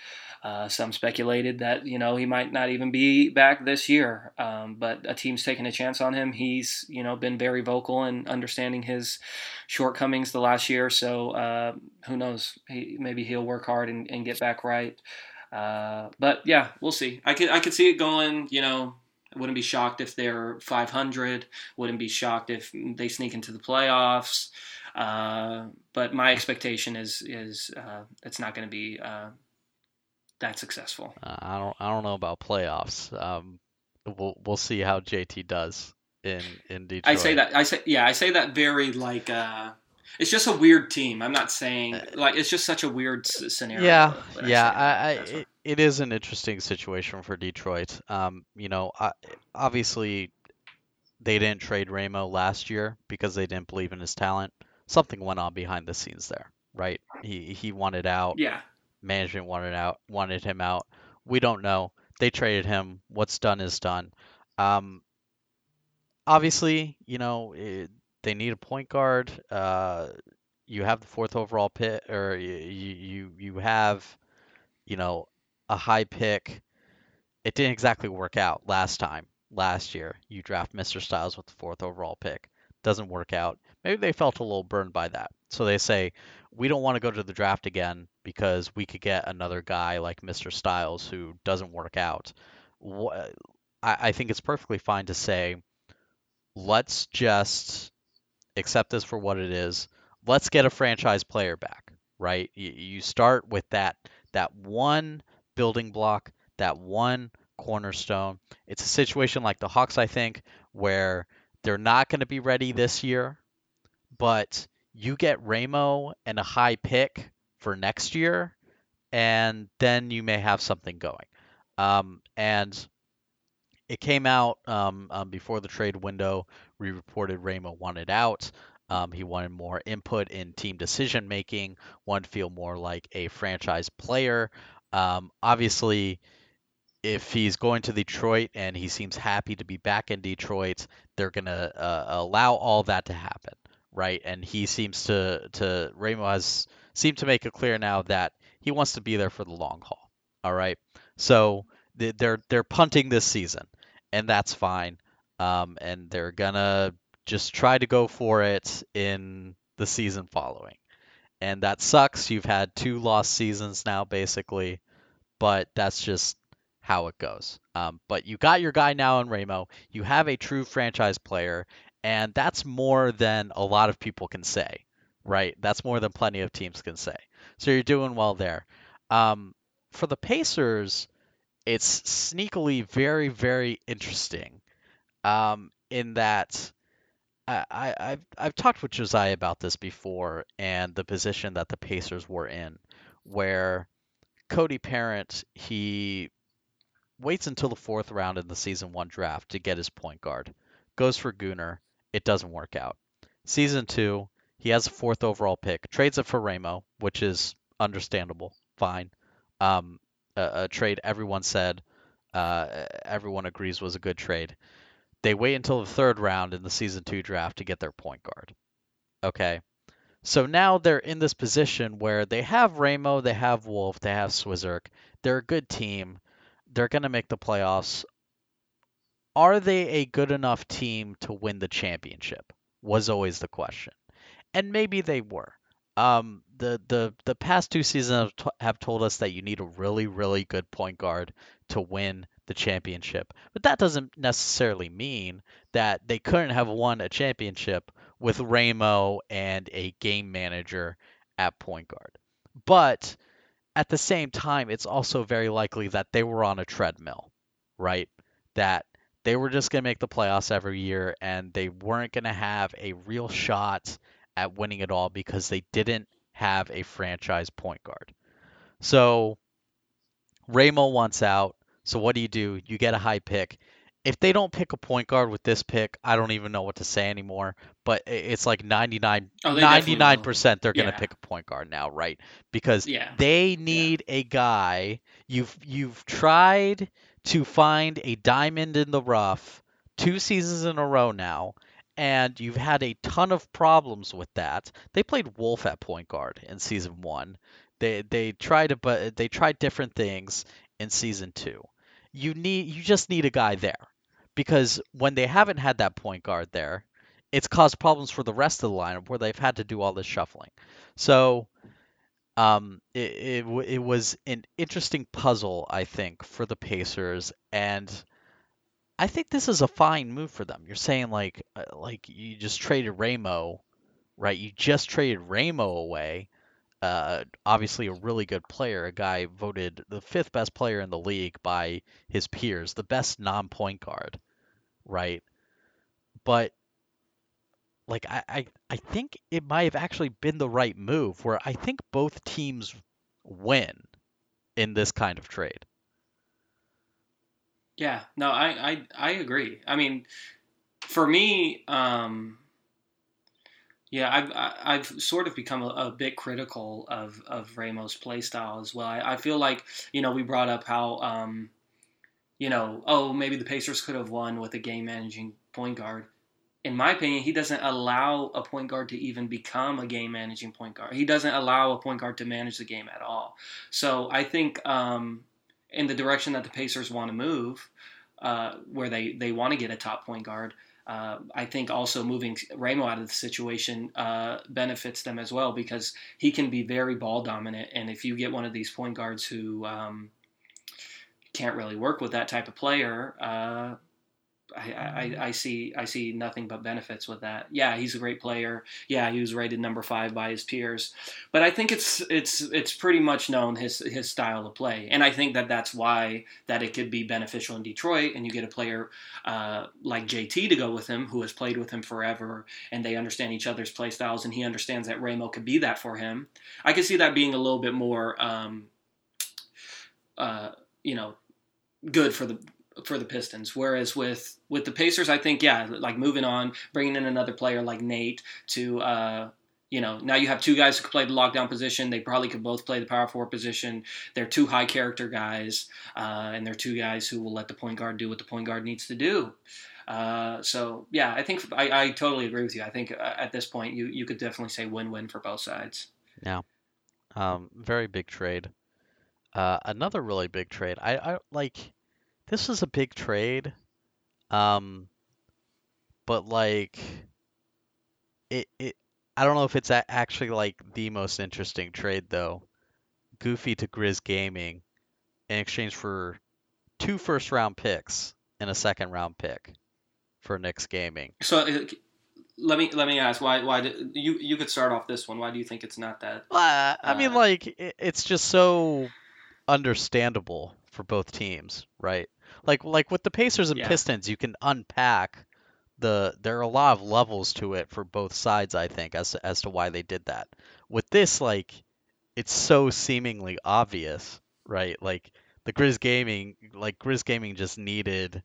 S3: Uh, some speculated that you know he might not even be back this year, um, but a team's taking a chance on him. He's you know been very vocal and understanding his shortcomings the last year, so uh, who knows? He, maybe he'll work hard and, and get back right. Uh, but yeah, we'll see. I could I could see it going. You know, I wouldn't be shocked if they're 500. Wouldn't be shocked if they sneak into the playoffs. Uh, but my expectation is is uh, it's not going to be uh, that successful.
S1: Uh, I don't I don't know about playoffs. Um, we'll we'll see how JT does in in Detroit.
S3: I say that I say yeah I say that very like uh, it's just a weird team. I'm not saying like it's just such a weird scenario.
S1: Yeah, yeah. I, I it, it is an interesting situation for Detroit. Um, you know, I, obviously they didn't trade Ramo last year because they didn't believe in his talent something went on behind the scenes there, right? He he wanted out.
S3: Yeah.
S1: Management wanted out, wanted him out. We don't know. They traded him. What's done is done. Um, obviously, you know it, they need a point guard. Uh, you have the fourth overall pick, or you you you have, you know, a high pick. It didn't exactly work out last time. Last year, you draft Mr. Styles with the fourth overall pick. Doesn't work out maybe they felt a little burned by that. So they say, we don't want to go to the draft again because we could get another guy like Mr. Styles who doesn't work out. I think it's perfectly fine to say, let's just accept this for what it is. Let's get a franchise player back, right? You start with that that one building block, that one cornerstone. It's a situation like the Hawks, I think, where they're not going to be ready this year but you get Ramo and a high pick for next year, and then you may have something going. Um, and it came out um, um, before the trade window. We reported Ramo wanted out. Um, he wanted more input in team decision making, wanted to feel more like a franchise player. Um, obviously, if he's going to Detroit and he seems happy to be back in Detroit, they're going to uh, allow all that to happen right? And he seems to to Ramo has seemed to make it clear now that he wants to be there for the long haul. All right, so they're they're punting this season, and that's fine. Um, and they're gonna just try to go for it in the season following, and that sucks. You've had two lost seasons now, basically, but that's just how it goes. Um, but you got your guy now in Ramo. You have a true franchise player, and that's more than a lot of people can say, right? That's more than plenty of teams can say. So you're doing well there. Um, for the Pacers, it's sneakily very, very interesting um, in that I, I, I've, I've talked with Josiah about this before and the position that the Pacers were in, where Cody Parent, he waits until the fourth round in the season one draft to get his point guard, goes for Gooner, it doesn't work out. Season two, he has a fourth overall pick, trades it for Ramo, which is understandable, fine. Um, a, a trade everyone said, uh, everyone agrees was a good trade. They wait until the third round in the season two draft to get their point guard. Okay. So now they're in this position where they have Ramo, they have Wolf, they have Swizzerk. They're a good team. They're going to make the playoffs. Are they a good enough team to win the championship? Was always the question. And maybe they were. Um, the, the, the past two seasons have, told us that you need a really, really good point guard to win the championship. But that doesn't necessarily mean that they couldn't have won a championship with Ramo and a game manager at point guard. But at the same time, it's also very likely that they were on a treadmill, right? That they were just going to make the playoffs every year and they weren't going to have a real shot at winning it all because they didn't have a franchise point guard. So Ramo wants out. So what do you do? You get a high pick. If they don't pick a point guard with this pick, I don't even know what to say anymore. But it's like 99
S3: Oh, they
S1: 99% they're going to
S3: Yeah.
S1: pick a point guard now, right? Because
S3: Yeah.
S1: they need a guy. You've you've tried to find a diamond in the rough two seasons in a row now, and you've had a ton of problems with that. They played Wolf at point guard in season one. They they tried to but they tried different things in season two. You need you just need a guy there because when they haven't had that point guard there, it's caused problems for the rest of the lineup where they've had to do all this shuffling. So um, it, it it was an interesting puzzle, I think, for the Pacers, and I think this is a fine move for them. You're saying like uh, like you just traded Ramo, right? You just traded Ramo away. Uh, obviously a really good player, a guy voted the fifth best player in the league by his peers, the best non-point guard, right? But like I, I I think it might have actually been the right move where I think both teams win in this kind of trade.
S3: Yeah, no, I, I I agree. I mean, for me, um, yeah, I've I've sort of become a, a bit critical of of Ramos' play style as well. I, I feel like you know we brought up how um, you know oh maybe the Pacers could have won with a game managing point guard. In my opinion, he doesn't allow a point guard to even become a game managing point guard. He doesn't allow a point guard to manage the game at all. So I think um, in the direction that the Pacers want to move, uh, where they, they want to get a top point guard, uh, I think also moving Ramo out of the situation uh, benefits them as well because he can be very ball dominant. And if you get one of these point guards who um, can't really work with that type of player, uh, I, I, see I see nothing but benefits with that. Yeah, he's a great player. Yeah, he was rated number five by his peers, but I think it's it's it's pretty much known his his style of play, and I think that that's why that it could be beneficial in Detroit, and you get a player uh, like JT to go with him, who has played with him forever, and they understand each other's play styles, and he understands that Ramo could be that for him. I can see that being a little bit more, um, uh, you know, good for the for the Pistons. Whereas with with the Pacers, I think yeah, like moving on, bringing in another player like Nate to. Uh, you know, now you have two guys who can play the lockdown position. They probably could both play the power forward position. They're two high character guys, uh, and they're two guys who will let the point guard do what the point guard needs to do. Uh, so yeah, I think I, I totally agree with you. I think uh, at this point you you could definitely say win win for both sides.
S1: Yeah, um, very big trade. Uh, another really big trade. I, I like this was a big trade. Um, but like it it I don't know if it's actually like the most interesting trade though. Goofy to Grizz Gaming in exchange for two first round picks and a second round pick for Knicks Gaming.
S3: So uh, let me let me ask why why do, you you could start off this one. Why do you think it's not that?
S1: Well, I mean,
S3: Uh,
S1: like it, it's just so understandable for both teams, right? Like like with the Pacers and
S3: Yeah.
S1: Pistons, you can unpack the there are a lot of levels to it for both sides, I think, as as to why they did that. With this, like it's so seemingly obvious, right? Like the Grizz Gaming, like Grizz Gaming just needed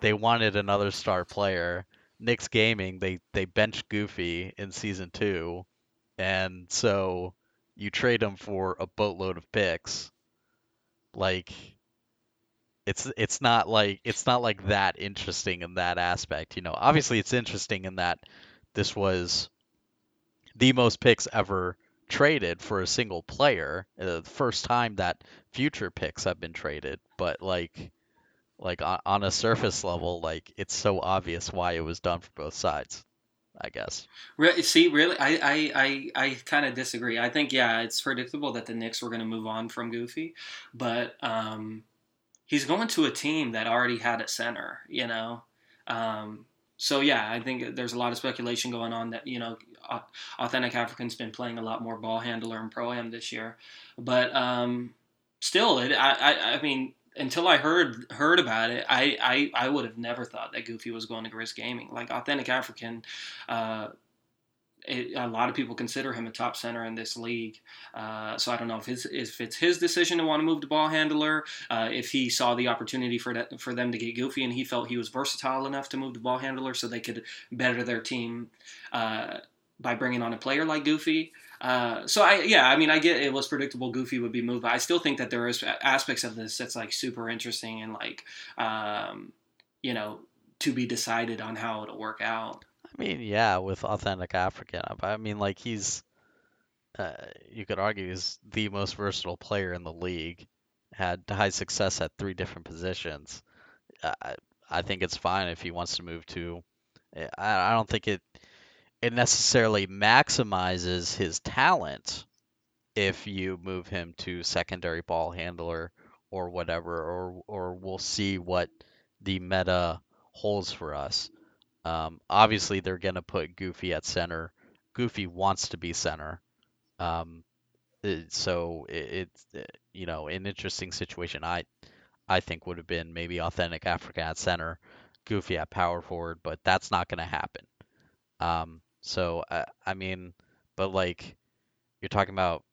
S1: they wanted another star player. Knicks Gaming, they they benched Goofy in season two, and so you trade him for a boatload of picks. Like it's it's not like it's not like that interesting in that aspect, you know. Obviously it's interesting in that this was the most picks ever traded for a single player, uh, the first time that future picks have been traded, but like like on, on a surface level, like it's so obvious why it was done for both sides, I guess.
S3: Re- see, really, I I I, I kind of disagree. I think yeah, it's predictable that the Knicks were going to move on from Goofy, but um, he's going to a team that already had a center, you know. Um, so yeah, I think there's a lot of speculation going on that you know, authentic African's been playing a lot more ball handler and pro am this year, but um, still, it I, I I mean. Until I heard heard about it, I, I, I would have never thought that Goofy was going to Grizz Gaming. Like authentic African, uh, it, a lot of people consider him a top center in this league. Uh, so I don't know if it's if it's his decision to want to move to ball handler, uh, if he saw the opportunity for that, for them to get goofy and he felt he was versatile enough to move to ball handler so they could better their team uh, by bringing on a player like Goofy. Uh, so I yeah I mean I get it was predictable Goofy would be moved, I still think that there is aspects of this that's like super interesting and like um, you know to be decided on how it'll work out.
S1: I mean, yeah, with authentic African, uh, I mean, like he's, uh, you could argue he's the most versatile player in the league. Had high success at three different positions. I I think it's fine if he wants to move to. I I don't think it it necessarily maximizes his talent if you move him to secondary ball handler or whatever, or or we'll see what the meta holds for us. Um, obviously, they're going to put Goofy at center. Goofy wants to be center. Um, it- so it, it's uh, you know an interesting situation. I I think would have been maybe authentic Africa at center, Goofy at power forward, but that's not going to happen. Um, so I, I mean, but like you're talking about,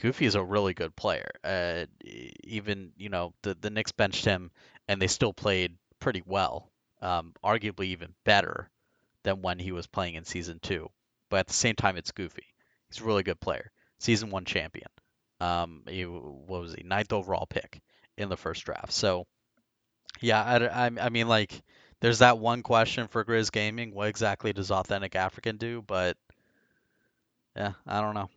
S1: Goofy is a really good player. Uh, even you know the the Knicks benched him, and they still played pretty well. Um, arguably even better than when he was playing in season two. But at the same time, it's Goofy. He's a really good player. Season one champion. Um, he, what was he? Ninth overall pick in the first draft. So yeah, I, I, I mean like there's that one question for Grizz Gaming. What exactly does authentic African do? But yeah, I don't know.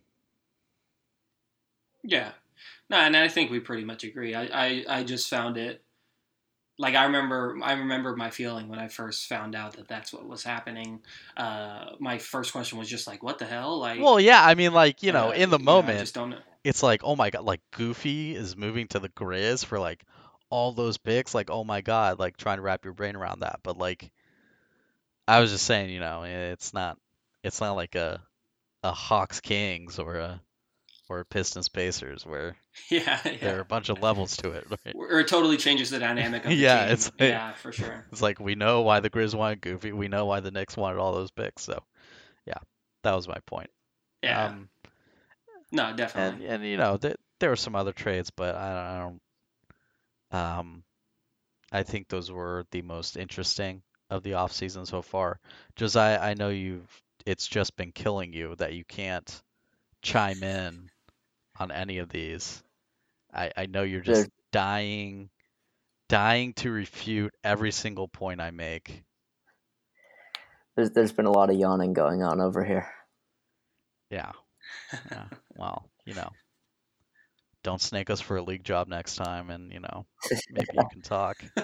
S3: Yeah, no, and I think we pretty much agree. I, I, I just found it like I remember I remember my feeling when I first found out that that's what was happening. Uh, my first question was just like, "What the hell?" Like,
S1: Well, yeah, I mean like you know
S3: uh,
S1: in the
S3: I
S1: moment
S3: just don't know.
S1: it's like oh my god, like Goofy is moving to the Grizz for like all those picks. Like oh my god, like trying to wrap your brain around that. But like I was just saying, you know, it's not it's not like a a Hawks Kings or a or Pistons Pacers where
S3: Yeah,
S1: there are a bunch of levels to it. Right?
S3: Or it totally changes the dynamic of the
S1: Yeah,
S3: team.
S1: it's like-
S3: yeah, for sure.
S1: It's like we know why the Grizz wanted Goofy. We know why the Knicks wanted all those picks. So yeah, that was my point.
S3: Yeah,
S1: Um,
S3: no,
S1: and
S3: definitely.
S1: and you know th- there were some other trades, but I don't, I don't. Um, I think those were the most interesting of the off season so far. Josiah, I know you've. It's just been killing you that you can't chime in on any of these. I I know you're just
S2: There's-
S1: dying, dying to refute every single point I make.
S2: There's there's been a lot of yawning going on over here.
S1: Yeah. Yeah. Well, you know, don't snake us for a league job next time, and you know, maybe you can talk.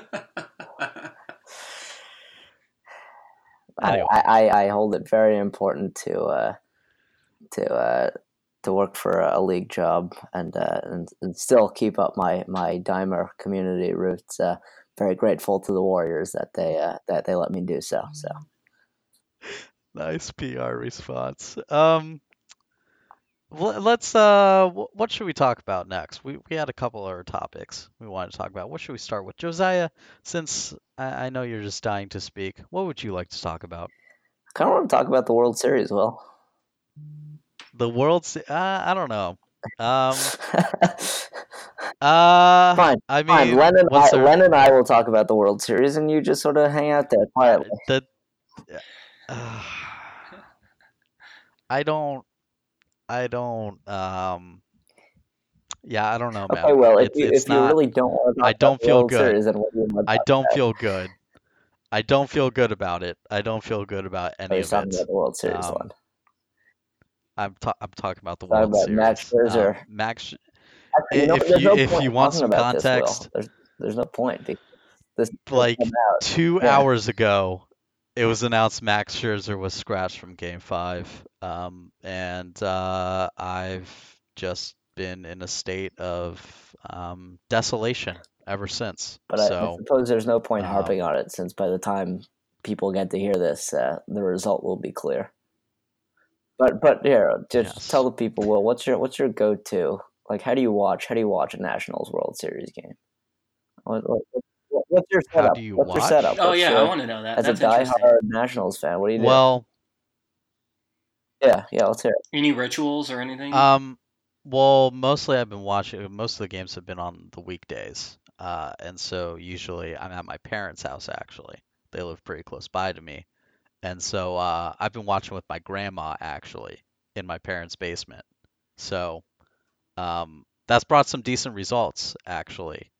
S2: I,
S1: Anyway.
S2: I, I I hold it very important to uh, to uh, to work for a league job and uh, and, and still keep up my my Dimer community roots. Uh, very grateful to the Warriors that they uh, that they let me do so. So
S1: Nice PR response. Um, let's uh, what should we talk about next? We we had a couple other topics we wanted to talk about. What should we start with, Josiah? Since I, I know you're just dying to speak, what would you like to talk about?
S2: I kind of want to talk about the World Series. Will
S1: The World Se- uh, I don't know. Um, uh,
S2: fine,
S1: I mean,
S2: fine. Len and I, Len and I will talk about the World Series, and you just sort of hang out there quietly.
S1: the uh, I don't I don't um yeah, I don't know, man.
S2: Okay, well, if
S1: It's-
S2: you
S1: it's
S2: if you really don't want to talk
S1: I don't
S2: about
S1: feel
S2: World
S1: good.
S2: Series, what you want to
S1: I don't feel good. I don't feel good about it. I don't feel good about any
S2: he's
S1: of it.
S2: about the World Series
S1: Um,
S2: one.
S1: I'm ta- I'm talking about the World
S2: about
S1: Series.
S2: Max Scherzer.
S1: Um, Max
S2: Actually, you know,
S1: if you-
S2: no
S1: if you want some
S2: about this,
S1: context-
S2: there's there's no point. This
S1: like 2
S2: Yeah.
S1: hours ago, it was announced Max Scherzer was scratched from Game Five, um, and uh, I've just been in a state of um, desolation ever since.
S2: But I, I suppose there's no point
S1: um,
S2: harping on it since by the time people get to hear this, uh, the result will be clear. But but here, just
S1: Yes.
S2: tell the people, Will, what's your what's your go to? Like, how do you watch? How do you watch a Nationals World Series game? What, what, what- what's your
S1: How
S2: setup?
S1: do you
S2: what's your
S1: watch?
S2: setup?
S3: Oh
S2: What's
S3: yeah,
S2: your-
S3: I want to know that.
S2: as
S3: That's
S2: a
S3: interesting.
S2: diehard Nationals fan, what do you do?
S1: well,
S2: yeah, yeah, let's hear it.
S3: Any rituals or anything?
S1: um, well, mostly I've been watching. Most of the games have been on the weekdays, uh, and so usually I'm at my parents' house. Actually, they live pretty close by to me, and so uh, I've been watching with my grandma actually in my parents' basement. So, um, that's brought some decent results actually.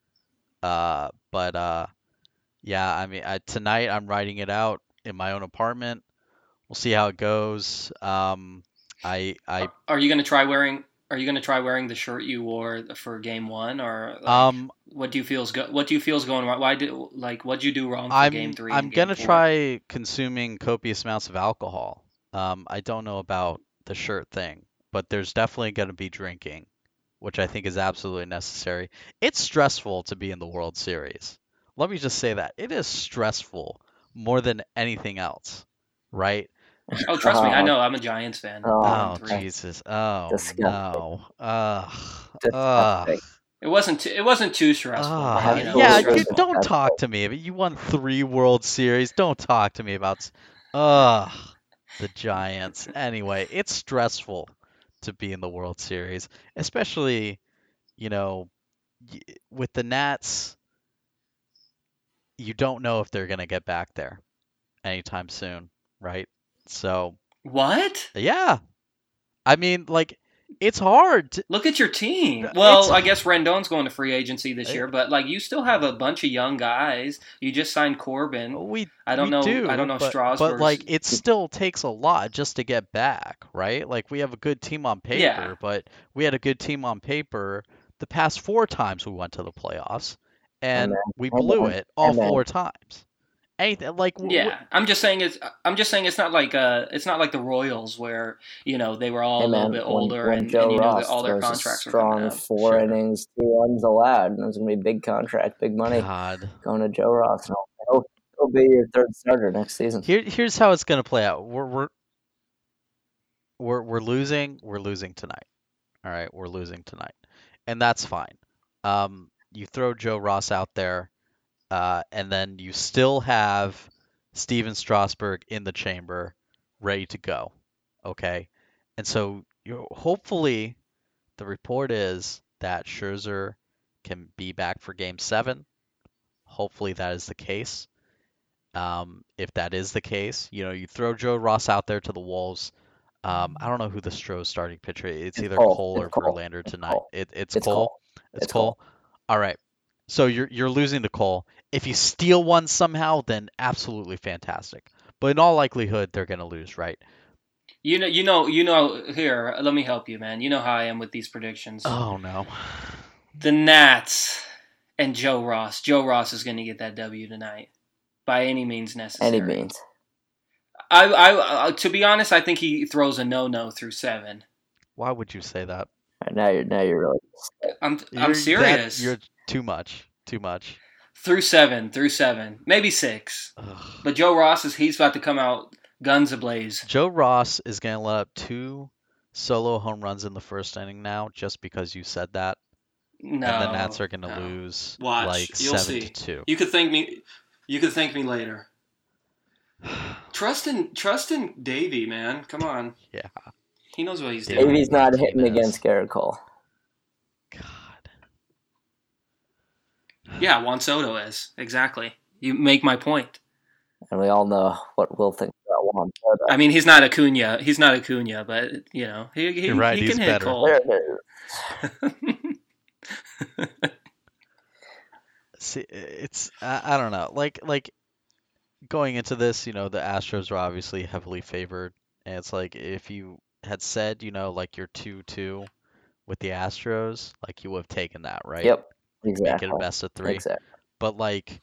S1: Uh, but uh, yeah, I mean, I, tonight I'm writing it out in my own apartment. We'll see how it goes. Um, I I
S3: are you gonna try wearing? Are you gonna try wearing the shirt you wore for game one, or like,
S1: um
S3: what do you feel's go? What do you feel's going wrong? Why did like what'd you do wrong for
S1: I'm
S3: game three?
S1: I'm
S3: game
S1: gonna try consuming copious amounts of alcohol. Um, I don't know about the shirt thing, but there's definitely gonna be drinking, which I think is absolutely necessary. It's stressful to be in the World Series. Let me just say that it is stressful more than anything else, right?
S3: Oh, trust me, I
S2: Oh.
S3: know. I'm a Giants fan.
S2: Oh,
S1: Jesus. Oh
S2: Disgusting.
S1: no. Ugh. Ugh.
S3: It wasn't. Too, it wasn't too stressful.
S1: Ah,
S3: but, you know,
S1: yeah,
S3: it
S1: you
S3: stressful.
S1: don't talk to me. You won three World Series. Don't talk to me about. Ugh, the Giants. Anyway, it's stressful to be in the World Series, especially, you know, with the Nats. You don't know if they're gonna get back there anytime soon, right? So,
S3: What?
S1: yeah, I mean, like, it's hard. To,
S3: Look at your team.
S1: It's-
S3: Well, I guess Rendon's going to free agency this year, but like you still have a bunch of young guys. You just signed Corbin.
S1: Oh, we
S3: I don't
S1: we
S3: know.
S1: do,
S3: I don't know
S1: but,
S3: Strasburg's.
S1: but like it still takes a lot just to get back, right? Like we have a good team on paper,
S3: Yeah.
S1: but we had a good team on paper the past four times we went to the playoffs, and
S2: then-
S1: we
S2: and
S1: blew
S2: then-
S1: it all
S2: and
S1: four times. Anything like w- w-
S3: Yeah, I'm just saying it's. I'm just saying it's not like uh, it's not like the Royals where you know they were all
S2: Hey
S3: a little bit
S2: when,
S3: older
S2: when
S3: and,
S2: Joe
S3: and you know
S2: Ross
S3: that all their
S2: throws a
S3: contracts were
S2: strong four
S1: Sure.
S2: innings, two runs allowed, and there's gonna be a big contract, big money
S1: God.
S2: going to Joe Ross. And he'll, he'll be your third starter next season.
S1: Here, here's how it's gonna play out. We're we're we're we're losing. We're losing tonight. All right, we're losing tonight, and that's fine. Um, you throw Joe Ross out there, uh, and then you still have Stephen Strasburg in the chamber, ready to go. Okay, and so you hopefully the report is that Scherzer can be back for Game Seven. Hopefully that is the case. Um, if that is the case, you know, you throw Joe Ross out there to the Wolves. Um, I don't know who the Stros starting pitcher. is. It's
S2: It's
S1: either
S2: Cole.
S1: Cole, or
S2: It's Cole.
S1: Verlander
S2: It's
S1: tonight.
S2: Cole.
S1: It, it's,
S2: It's
S1: Cole.
S2: Cole.
S1: It's,
S2: It's.
S1: Cole. All right. So you're you're losing the Cole. If you steal one somehow, then absolutely fantastic. But in all likelihood, they're gonna lose, right?
S3: You know, you know, you know. Here, let me help you, man. You know how I am with these predictions.
S1: Oh no.
S3: The Nats and Joe Ross. Joe Ross is going to get that W tonight, by any means necessary.
S2: Any means.
S3: I, I, uh, to be honest, I think he throws a no-no through seven.
S1: Why would you say that?
S2: Now you're now you're really
S3: I'm
S1: You're-
S3: I'm
S1: that-
S3: serious.
S1: you're too much. Too much.
S3: Through seven, through seven, maybe six.
S1: Ugh.
S3: But Joe Ross is he's about to come out guns ablaze.
S1: Joe Ross is going to let up two solo home runs in the first inning now, just because you said that,
S3: No,
S1: and the Nats are going to
S3: no.
S1: lose
S3: Watch,
S1: like
S3: you'll
S1: seven
S3: see.
S1: to two.
S3: You could thank me. You could thank me later. Trust in trust in Davey, man. Come on.
S1: Yeah.
S3: He knows what he's
S1: Yeah.
S3: doing.
S2: Davey's not hitting against Gerrit Cole.
S3: Yeah, Juan Soto is exactly. You make my point.
S2: And we all know what Will thinks about Juan Soto.
S3: I mean, he's not Acuna. He's not Acuna, but you know, he, he,
S1: You're right,
S3: he
S1: he's
S3: can hit
S1: better.
S3: Cole.
S2: There it is.
S1: See, it's I, I don't know. Like like going into this, you know, the Astros are obviously heavily favored, and it's like if you had said, you know, like you're two two with the Astros, like you would have taken that, right?
S2: Yep.
S1: Make
S2: Exactly.
S1: it a best of three.
S2: Exactly.
S1: But like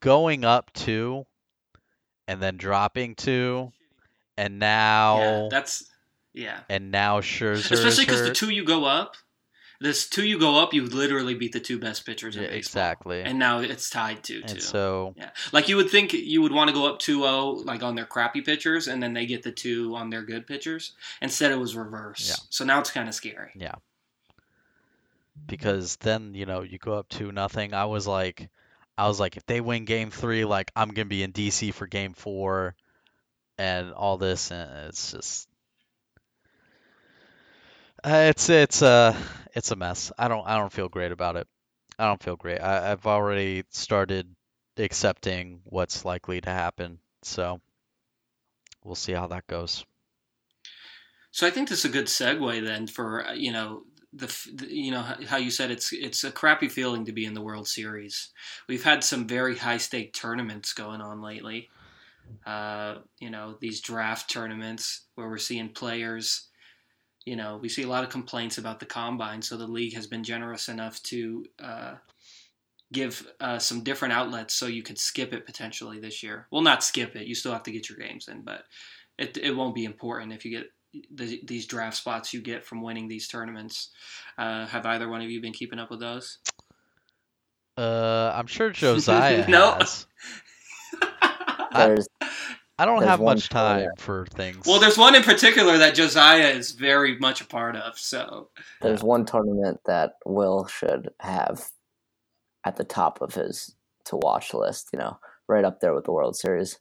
S1: going up two and then dropping two and now
S3: yeah, that's yeah.
S1: and now Scherzer
S3: Especially because the two you go up, this two you go up, you literally beat the two best pitchers in
S1: Yeah,
S3: baseball.
S1: exactly.
S3: And now it's tied two two.
S1: So
S3: Yeah, like you would think you would want to go up 2-0 like on their crappy pitchers, and then they get the two on their good pitchers. Instead, it was reverse.
S1: Yeah.
S3: So now it's kind of scary.
S1: Yeah. Because then, you know, you go up two nothing. I was like I was like if they win game 3, like I'm to be in DC for game 4 and all this and it's just uh, it's it's uh it's a mess. I don't I don't feel great about it. I don't feel great. I, I've already started accepting what's likely to happen. So we'll see how that goes.
S3: So I think this is a good segue then for uh, you know the, the you know how you said it's it's a crappy feeling to be in the World Series. We've had some very high stake tournaments going on lately. Uh, you know these draft tournaments where we're seeing players. You know we see a lot of complaints about the combine, so the league has been generous enough to uh, give uh, some different outlets so you could skip it potentially this year. Well, not skip it. You still have to get your games in, but it, it won't be important if you get the, these draft spots you get from winning these tournaments. Uh, have either one of you been keeping up with those?
S1: Uh I'm sure Josiah
S3: No.
S1: has. I- I don't have much time
S2: that.
S1: for things.
S3: well, there's one in particular that Josiah is very much a part of. So
S2: there's one tournament that Will should have at the top of his to watch list. You know, right up there with the World Series.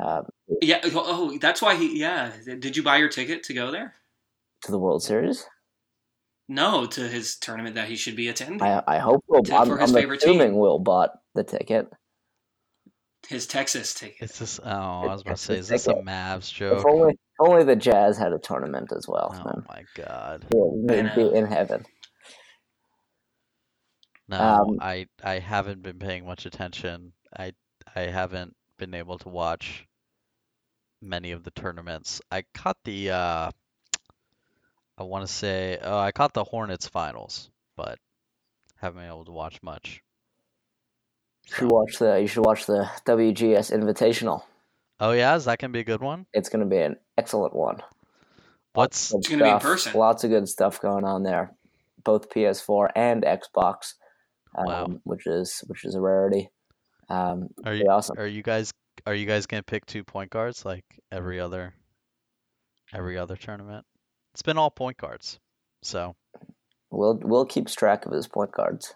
S2: Um,
S3: yeah, oh, that's why he. Yeah, did you buy your ticket to go there?
S2: to the World Series.
S3: No, to his tournament that he should be attending.
S2: I I hope Will.
S3: To-
S2: I'm,
S3: for his
S2: I'm
S3: favorite
S2: assuming
S3: team.
S2: Will bought the ticket.
S3: His Texas ticket.
S1: Is this? Oh, I was about to say, is
S2: It's
S1: this a
S2: like
S1: Mavs
S2: If
S1: joke?
S2: only, if only the Jazz had a tournament as well.
S1: Oh
S2: then
S1: my God!
S2: yeah, they'd be in heaven.
S1: No,
S2: Um,
S1: I I haven't been paying much attention. I I haven't been able to watch many of the tournaments. I caught the uh, I want to say, oh, I caught the Hornets finals, but haven't been able to watch much.
S2: You should watch the. You should watch the WGS Invitational.
S1: Oh yeah, is that gonna be a good one?
S2: It's going to be an excellent one.
S1: What's
S3: It's gonna be in person.
S2: Lots of good stuff going on there, both PS4 and Xbox, um,
S1: Wow.
S2: which is which is a rarity. Um,
S1: are you
S2: awesome.
S1: are you guys are you guys gonna pick two point guards like every other every other tournament? It's been all point guards, so
S2: we'll we'll keeps track of his point guards.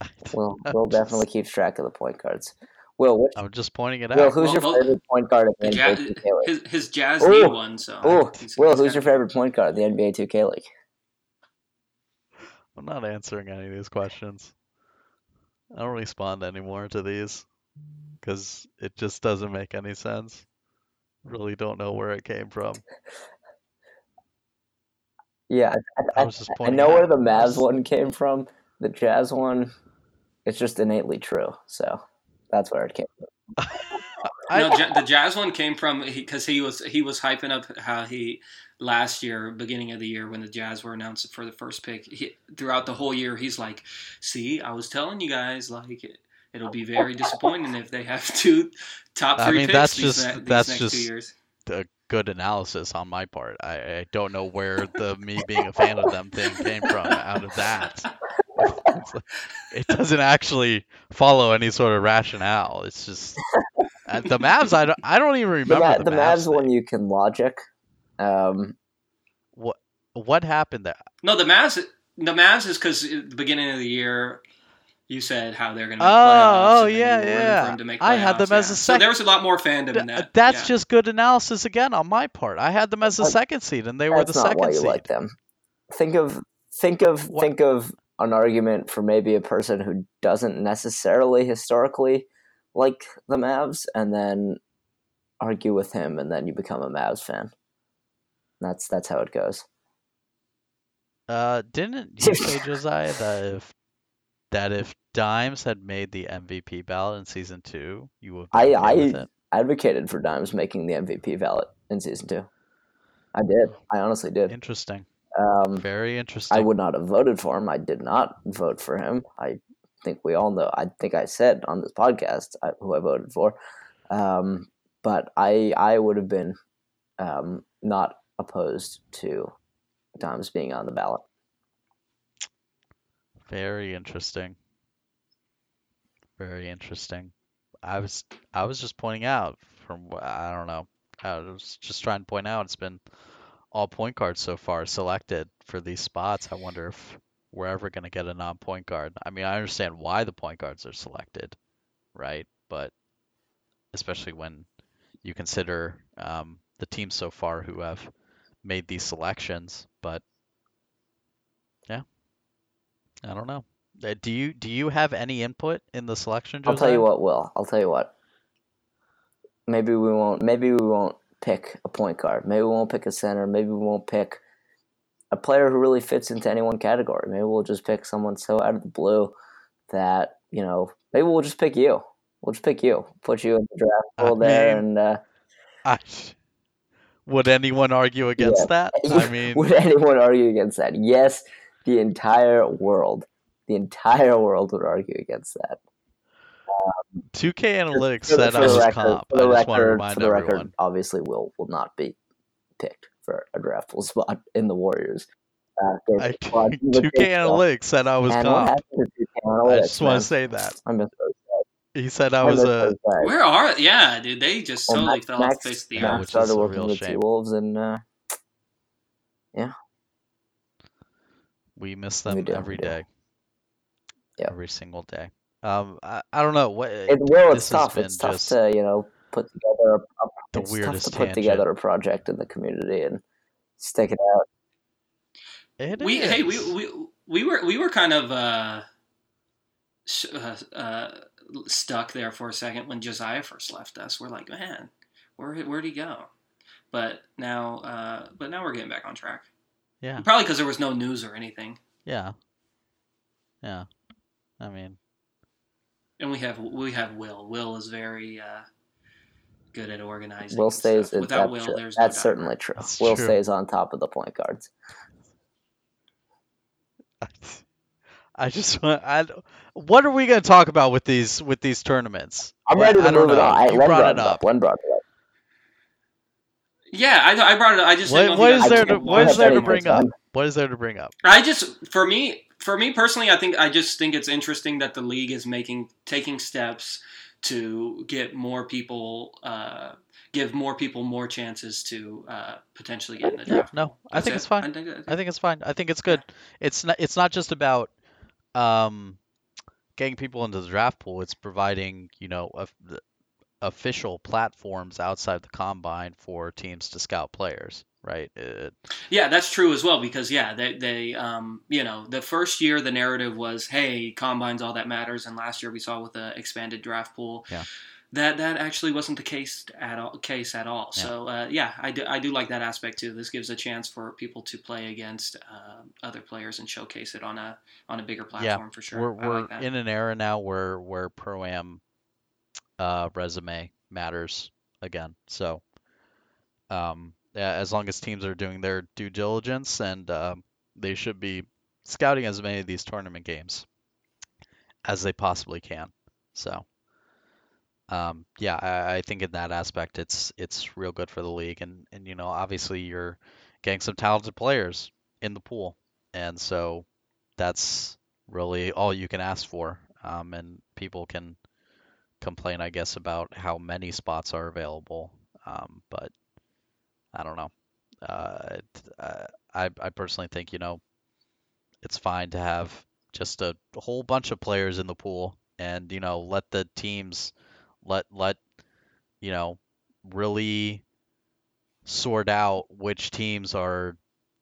S2: We'll
S1: I'm
S2: Will
S1: just-
S2: definitely keeps track of the point guards. Will, which,
S1: I'm just pointing it
S2: Will,
S1: out.
S2: who's
S3: Well,
S2: your
S3: well,
S2: favorite point guard of the
S3: The
S2: NBA
S3: Ja-
S2: 2K League?
S3: his his Jazz
S2: Ooh.
S3: D one. So
S2: Oh,
S3: he's-
S2: Will,
S3: he's
S2: who's your favorite point guard of the NBA 2K League?
S1: I'm not answering any of these questions. I don't respond anymore to these because it just doesn't make any sense. Really don't know where it came from.
S2: Yeah, I,
S1: I
S2: I,
S1: was just
S2: I
S1: pointing
S2: know where the Mavs one came from. The Jazz one, it's just innately true. So that's where it came from.
S3: No, the Jazz one came from because he, was he was hyping up how he last year, beginning of the year when the Jazz were announced for the first pick. He, throughout the whole year, he's like, "See, I was telling you guys, like it, it'll be very disappointing if they have two top
S1: I
S3: three
S1: mean,
S3: picks
S1: that's
S3: these,
S1: just-
S3: ne- these
S1: that's
S3: next two
S1: just-
S3: years."
S1: a good analysis on my part. I, I don't know where the me being a fan of them thing came from out of that. Like- it doesn't actually follow any sort of rationale. It's just uh, the Mavs. I don't. I don't even
S2: The,
S1: remember
S2: Ma-
S1: the,
S2: the
S1: Mavs.
S2: Mavs one you can logic. Um,
S1: What what happened there?
S3: No, the Mavs. The Mavs is because at the beginning of the year, you said how they're going to
S1: Oh,
S3: playoffs.
S1: oh,
S3: and
S1: yeah,
S3: you were rooting
S1: yeah.
S3: For to make
S1: I had them
S3: playoffs,
S1: as a
S3: second. So there was a lot more fandom in that.
S1: That's
S3: yeah.
S1: just good analysis again on my part. I had them as a second seed, and they were the
S2: that's not
S1: second
S2: why you
S1: seed.
S2: like them. Think of think of
S1: What-
S2: think of an argument for maybe a person who doesn't necessarily historically like the Mavs, and then argue with him, and then you become a Mavs fan. That's that's how it goes.
S1: Uh, didn't you say Josiah that if that if Dimes had made the MVP ballot in season two, you would
S2: I I advocated for Dimes making the MVP ballot in season two. I did. I honestly did.
S1: Interesting.
S2: Um,
S1: Very interesting.
S2: I would not have voted for him. I did not vote for him. I think we all know. I think I said on this podcast who I voted for. Um, but I I would have been um, not opposed to Dimes being on the ballot.
S1: Very interesting. Very interesting. I was I was just pointing out from I don't know. I was just trying to point out it's been all point guards so far selected for these spots. I wonder if we're ever going to get a non-point guard. I mean, I understand why the point guards are selected, right? But especially when you consider um, the teams so far who have made these selections. But yeah, I don't know. Uh, Do you do you have any input in the selection,
S2: I'll tell you what, Will. I'll tell you what. Maybe we won't. Maybe we won't pick a point guard. Maybe we won't pick a center. Maybe we won't pick a player who really fits into any one category. Maybe we'll just pick someone so out of the blue that you know. Maybe we'll just pick you. We'll just pick you. Put you in the draft
S1: I
S2: pool there,
S1: mean,
S2: and uh,
S1: I, would anyone argue against that? I mean,
S2: would anyone argue against that? Yes, the entire world, the entire world would argue against that.
S1: 2K Analytics
S2: For
S1: said
S2: for
S1: I was
S2: record,
S1: comp.
S2: for the
S1: I just want to
S2: record,
S1: remind
S2: for the record,
S1: everyone.
S2: obviously, Will will not be picked for a draftable spot in the Warriors. Uh,
S1: I,
S2: a squad
S1: 2K
S2: with big stuff.
S1: Analytics said I was comp.
S2: happened to 2K
S1: I just want to say that. He said I
S2: I
S1: was a.
S2: those guys.
S3: Where are? Yeah, dude, they just
S2: Well,
S3: totally
S2: Max,
S3: fell off the face of the
S1: Yeah,
S3: earth.
S1: which
S2: Max
S1: is
S2: started
S1: a
S2: working
S1: real
S2: with T. Wolves, and uh,
S1: We miss
S2: we
S1: them
S2: do,
S1: every
S2: we do.
S1: day,
S2: Yeah.
S1: every single day. Um, I, I don't know what.
S2: It, well, it's tough. It's tough to you know put together. A, a,
S1: the
S2: it's tough to put
S1: tangent.
S2: together a project in the community and stick it out.
S1: It
S3: we hey we, we we were we were kind of uh, sh- uh, uh, stuck there for a second when Josiah first left us. We're like, man, where where'd he go? But now, uh, but now we're getting back on track.
S1: Yeah,
S3: Probably because there was no news or anything,
S1: yeah, yeah. I mean,
S3: and we have we have Will. Will is very uh, good at organizing.
S2: Will stays.
S3: stuff. Without
S2: that's,
S3: Will,
S2: true.
S3: there's
S2: that's
S3: Dimer.
S2: certainly true.
S1: That's
S2: Will
S1: true.
S2: stays on top of the point guards.
S1: I just want. I. What are we gonna talk about with these with these tournaments?
S2: I'm ready to
S1: I don't
S2: move it on. I,
S1: You
S2: Len
S1: brought
S2: brought
S1: it up.
S2: Len brought it up.
S3: Yeah, I, I brought it. up. I just
S1: What,
S3: didn't know
S1: what
S3: if you
S1: is
S3: guys
S1: there to
S3: to
S1: what
S3: watch
S1: is there to bring up? What is there to bring up?
S3: I just for me for me personally, I think I just think it's interesting that the league is making taking steps to get more people, uh, give more people more chances to uh, potentially get in the
S1: Yeah,
S3: draft.
S1: no, I
S3: That's
S1: think it's fine.
S3: I think,
S1: I think it's fine. I think it's good. It's not. It's not just about um, getting people into the draft pool. It's providing you know the official platforms outside the combine for teams to scout players. Right. It,
S3: yeah, that's true as well because yeah, they they um, you know the first year the narrative was hey combines all that matters, and last year we saw with the expanded draft pool.
S1: Yeah.
S3: That, that actually wasn't the case at all. Case at all.
S1: Yeah.
S3: So uh, yeah, I do, I do like that aspect too. This gives a chance for people to play against uh, other players and showcase it on a on a bigger platform yeah, for sure.
S1: we're we're
S3: like
S1: in an era now where where pro am uh, resume matters again. So um, yeah, as long as teams are doing their due diligence and um, they should be scouting as many of these tournament games as they possibly can. So um, yeah, I, I think in that aspect, it's it's real good for the league, and and you know, obviously you're getting some talented players in the pool, and so that's really all you can ask for. Um, and people can complain, I guess, about how many spots are available, um, but I don't know. Uh, uh, I I personally think you know it's fine to have just a whole bunch of players in the pool, and you know let the teams let let you know really sort out which teams are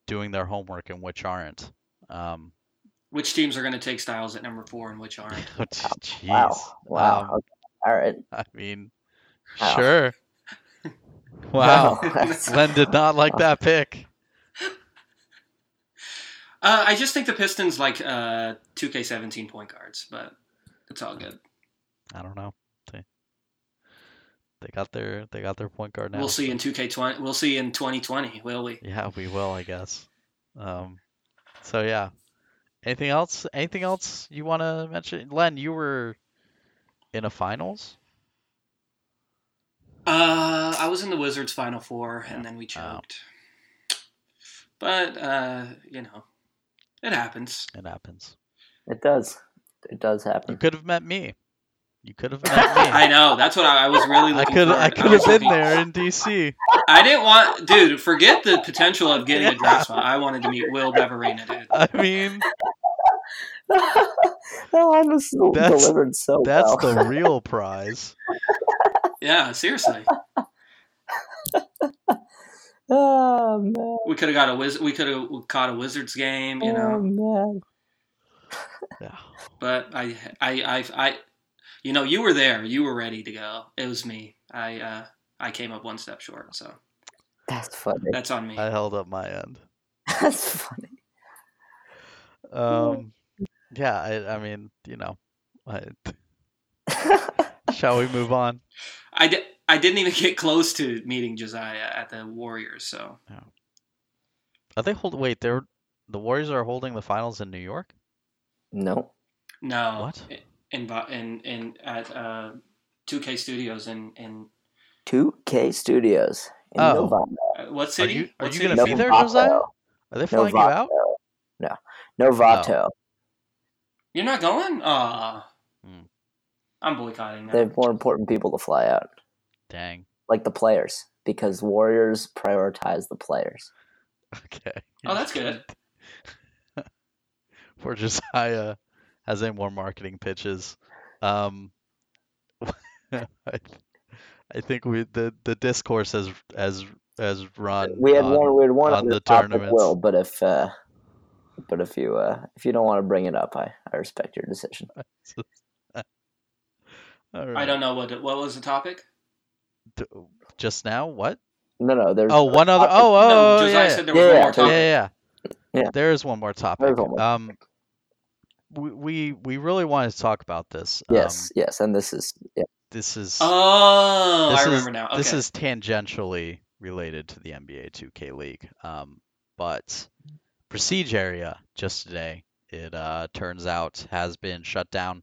S1: doing their homework and which aren't. Um,
S3: Which teams are going to take Styles at number four and which aren't?
S1: jeez.
S2: Wow. Wow.
S1: Um,
S2: okay. All right.
S1: I mean,
S2: Wow.
S1: sure. Wow.
S2: That's-
S1: Len did not like that pick.
S3: Uh, I just think the Pistons like uh, 2K17 point guards, but it's all good.
S1: I don't know. They they got their they got their point guard now.
S3: We'll see in 2K20. We'll see in 2020, will we?
S1: Yeah, we will, I guess. Um, so yeah. Anything else? Anything else you want to mention? Len, you were in a finals.
S3: Uh, I was in the Wizards Final Four, and then we
S1: Oh.
S3: choked. But uh, you know, it happens.
S1: It happens.
S2: It does. It does happen.
S1: You could have met me. You could have met me.
S3: I know. That's what I, I was really
S1: I
S3: looking
S1: could
S3: forward.
S1: I could have been
S3: looking-
S1: there in DC.
S3: I didn't want, dude. Forget the potential of getting
S1: Yeah.
S3: a draft spot. I wanted to meet Will Beverina, dude.
S1: I mean,
S2: that line was
S1: That's-
S2: delivered so
S1: that's
S2: well.
S1: the real prize.
S3: Yeah, seriously.
S2: oh man.
S3: We could have got a wiz. We could have caught a Wizards game, you
S2: Oh
S3: know.
S2: man.
S1: Yeah.
S3: But I, I, I, I, you know, you were there. You were ready to go. It was me. I, uh, I came up one step short. So
S2: That's funny.
S3: that's on me.
S1: I held up my end.
S2: That's funny.
S1: Um, yeah, I, I mean, you know, I, shall we move on?
S3: I, di- I didn't even get close to meeting Josiah at the Warriors. So yeah.
S1: Are they hold? Wait, they're the Warriors are holding the finals in New York.
S2: no.
S3: no,
S1: What?
S3: In in in at uh, 2K Studios in in
S2: 2K Studios in
S1: Oh.
S2: Novato.
S3: uh, what
S1: Are
S3: city?
S1: you are
S3: What
S1: you gonna be there, Josiah? Are they flying you out?
S2: No. Novato.
S3: You're not going? Ah,
S1: Hmm.
S3: I'm boycotting
S2: They have more important people to fly out,
S1: Dang.
S2: like the players, because Warriors prioritize the players.
S1: Okay.
S3: Oh, that's good.
S1: For Josiah has any more marketing pitches. Um, I, I think we the the discourse has has has run.
S2: we had
S1: on-
S2: one. We had one
S1: on
S2: on
S1: the
S2: the topic,
S1: tournaments.
S2: Will, but if uh, but if you uh, if you don't want to bring it up, I, I respect your decision.
S1: All
S3: I don't know what what was the topic.
S1: Just now, what?
S2: No, no. There's
S1: Oh, one other.
S2: topic.
S1: Oh, oh,
S3: no,
S1: oh,
S3: Josiah
S1: yeah.
S3: said there was
S2: Yeah,
S3: one
S2: yeah,
S3: more
S1: yeah,
S3: topic.
S1: yeah, yeah.
S2: Yeah.
S1: There is one more topic.
S2: One more
S1: Um, we, we we really wanted to talk about this.
S2: yes,
S1: Um,
S2: yes, and this is yeah.
S1: this is
S3: Oh,
S1: this
S3: I
S1: is-
S3: remember now. Okay.
S1: this is tangentially related to the NBA 2K League. Um, but Prestige area just today, it uh, turns out has been shut down.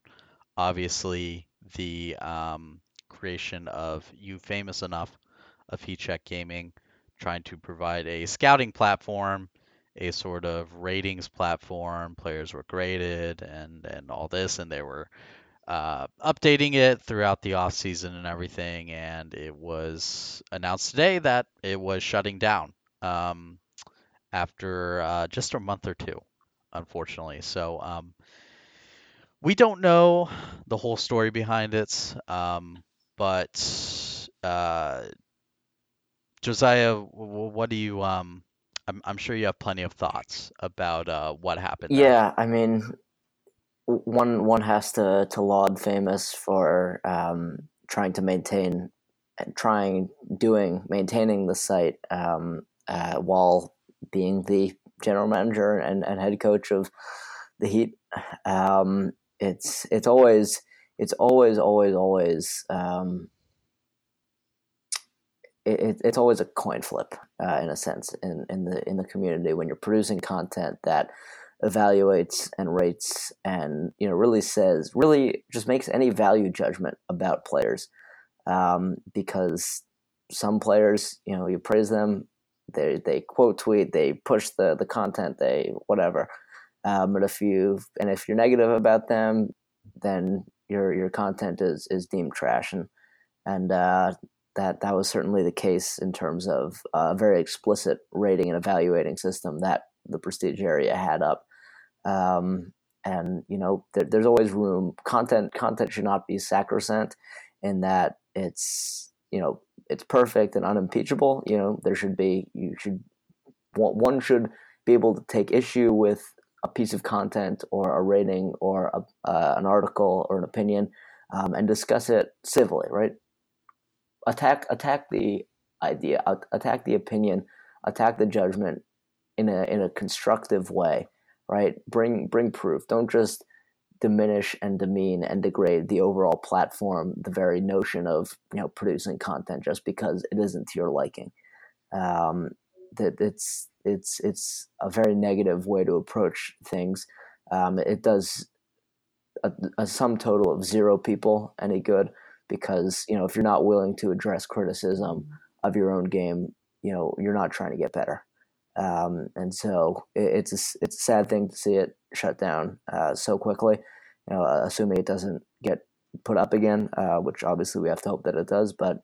S1: Obviously, the um, creation of You Famous Enough of Heat Check Gaming, trying to provide a scouting platform, a sort of ratings platform. Players were graded and and all this, and they were uh, updating it throughout the off season and everything. And it was announced today that it was shutting down um, after uh, just a month or two, unfortunately. So um, we don't know the whole story behind it, um, but uh, Josiah, what do you? Um, I'm, I'm sure you have plenty of thoughts about uh, what happened. there.
S2: Yeah, I mean, one one has to to laud famous for um, trying to maintain, and trying doing maintaining the site um, uh, while being the general manager and, and head coach of the Heat. Um, it's it's always it's always always always um, it, it- it's always a coin flip uh, in a sense in, in the in the community when you're producing content that evaluates and rates and you know really says really just makes any value judgment about players um, because some players, you know, you praise them, they they quote tweet, they push the the content, they whatever. Um, but if you and if you're negative about them, then your your content is is deemed trash, and and uh, that that was certainly the case in terms of a very explicit rating and evaluating system that the prestige area had up. Um, and you know, there, there's always room. Content content should not be sacrosanct in that it's you know it's perfect and unimpeachable. You know, there should be you should one should be able to take issue with a piece of content or a rating or a, uh, an article or an opinion um, and discuss it civilly, right? Attack attack the idea, attack the opinion, attack the judgment in a in a constructive way, right? Bring bring proof. Don't just diminish and demean and degrade the overall platform, the very notion of you know producing content just because it isn't to your liking. Um, that it's it's it's a very negative way to approach things. Um, it does a, a sum total of zero people any good because you know if you're not willing to address criticism of your own game, you know you're not trying to get better. Um, and so it, it's a, it's a sad thing to see it shut down uh, so quickly. You know, assuming it doesn't get put up again, uh, which obviously we have to hope that it does. But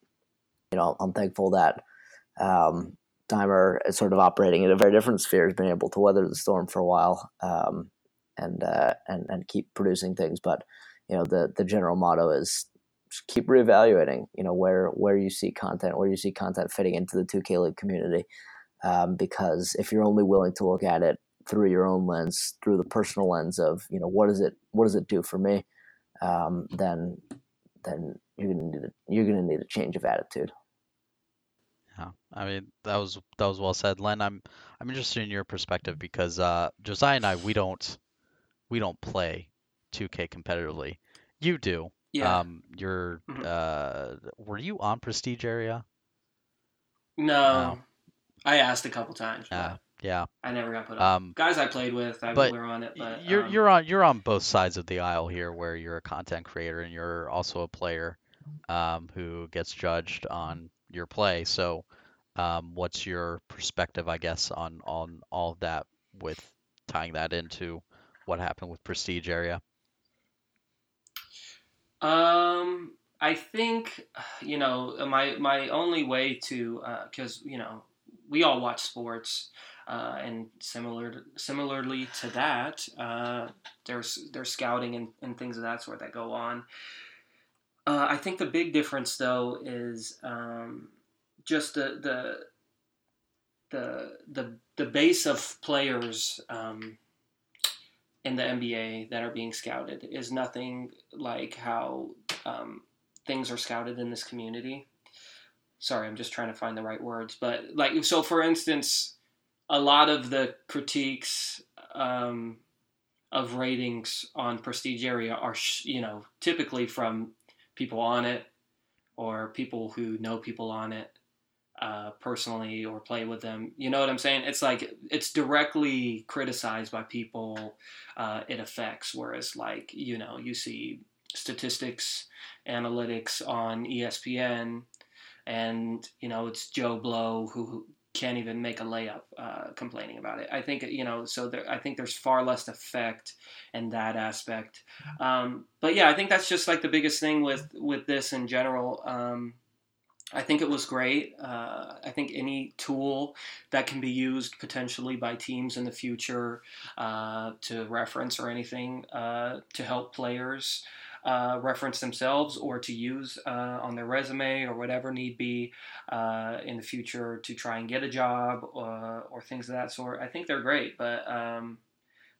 S2: you know, I'm thankful that um, Dimer is sort of operating in a very different sphere, has been able to weather the storm for a while um, and uh, and and keep producing things. But you know, the the general motto is keep reevaluating. You know, where where you see content, where you see content fitting into the 2K League community. Um, because if you're only willing to look at it through your own lens, through the personal lens of you know what does it what does it do for me, um, then then you're gonna need a, you're gonna need a change of attitude.
S1: Yeah, I mean that was that was well said, Len. I'm I'm interested in your perspective because uh, Josiah and I we don't we don't play 2K competitively. You do.
S3: Yeah.
S1: Um, you're mm-hmm. uh, were you on Prestige area?
S3: No, I asked a couple times.
S1: Yeah. Yeah.
S3: I never got put on. Um, Guys I played with, I
S1: but
S3: were on it, but
S1: you're
S3: um,
S1: you're on you're on both sides of the aisle here, where you're a content creator and you're also a player um, who gets judged on your play. So, um, what's your perspective, I guess, on on all of that with tying that into what happened with Prestige area?
S3: Um, I think you know my my only way to because uh, you know we all watch sports. Uh, and similar similarly to that, uh, there's there's scouting and, and things of that sort that go on. Uh, I think the big difference though is um, just the the the the the base of players um, in the NBA that are being scouted is nothing like how um, things are scouted in this community. Sorry, I'm just trying to find the right words, but like so, for instance, a lot of the critiques um, of ratings on Prestige area are you know typically from people on it or people who know people on it uh, personally or play with them. You know what I'm saying? It's like it's directly criticized by people uh, it affects. Whereas, like, you know, you see statistics, analytics on ESPN, and, you know, it's Joe Blow who can't even make a layup uh, complaining about it. I think you know, so there, I think there's far less effect in that aspect. Um, but yeah, I think that's just like the biggest thing with with this in general. Um, I think it was great. Uh, I think any tool that can be used potentially by teams in the future uh, to reference or anything uh, to help players uh, reference themselves or to use uh, on their resume or whatever need be uh, in the future to try and get a job or, or things of that sort. I think they're great, but. Um,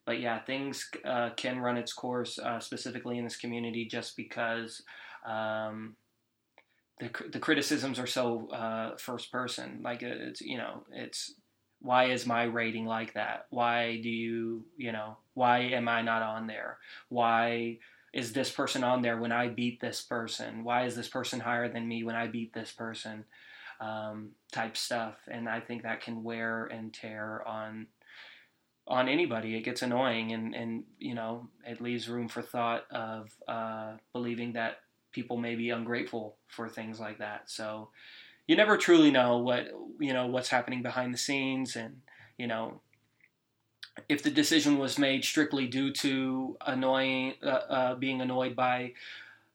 S3: but yeah, things can run its course specifically in this community just because um, the, the criticisms are so uh, first person. Like it's you know it's why is my rating like that? Why do you you know why am I not on there? Why is this person on there when I beat this person? Why is this person higher than me when I beat this person? Um, type stuff, and I think that can wear and tear on on anybody. It gets annoying, and and you know it leaves room for thought of uh, believing that people may be ungrateful for things like that. So you never truly know what you know what's happening behind the scenes, and you know if the decision was made strictly due to annoying uh, uh, being annoyed by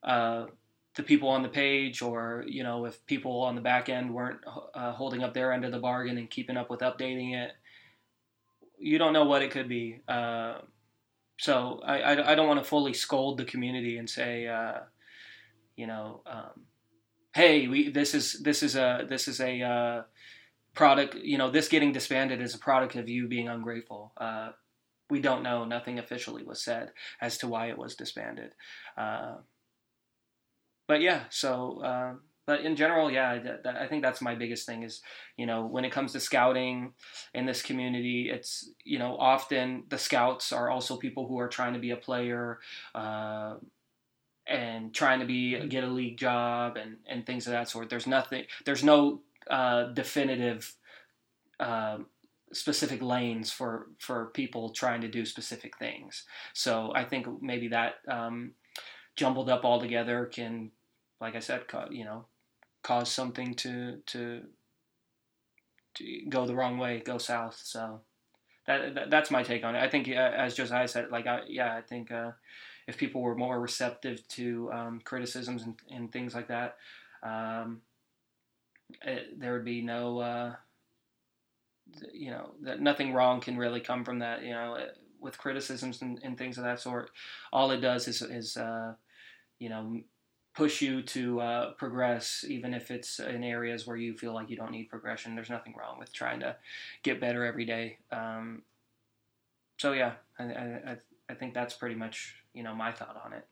S3: uh, the people on the page, or you know if people on the back end weren't uh, holding up their end of the bargain and keeping up with updating it, you don't know what it could be. Uh, so I, I, I, don't want to fully scold the community and say, uh, you know, um, hey, we this is this is a this is a uh, product. You know, this getting disbanded is a product of you being ungrateful. Uh, we don't know. Nothing officially was said as to why it was disbanded. Uh, but yeah, so uh, but in general, yeah, I think that's my biggest thing is, you know, when it comes to scouting in this community, it's, you know, often the scouts are also people who are trying to be a player uh, and trying to be get a league job and, and things of that sort. There's nothing, there's no uh, definitive uh, specific lanes for, for people trying to do specific things. So I think maybe that um, jumbled up all together can, like I said, you know, cause something to to to go the wrong way, go south. So that, that that's my take on it. I think, uh, as Josiah said, like I, yeah, I think uh, if people were more receptive to um, criticisms and, and, things like that, um, it, there would be no, uh, you know, that nothing wrong can really come from that. You know, uh, with criticisms and, and things of that sort, all it does is is uh, you know push you to uh, progress, even if it's in areas where you feel like you don't need progression. There's nothing wrong with trying to get better every day. Um, so yeah, I, I, I think that's pretty much you know my thought on it.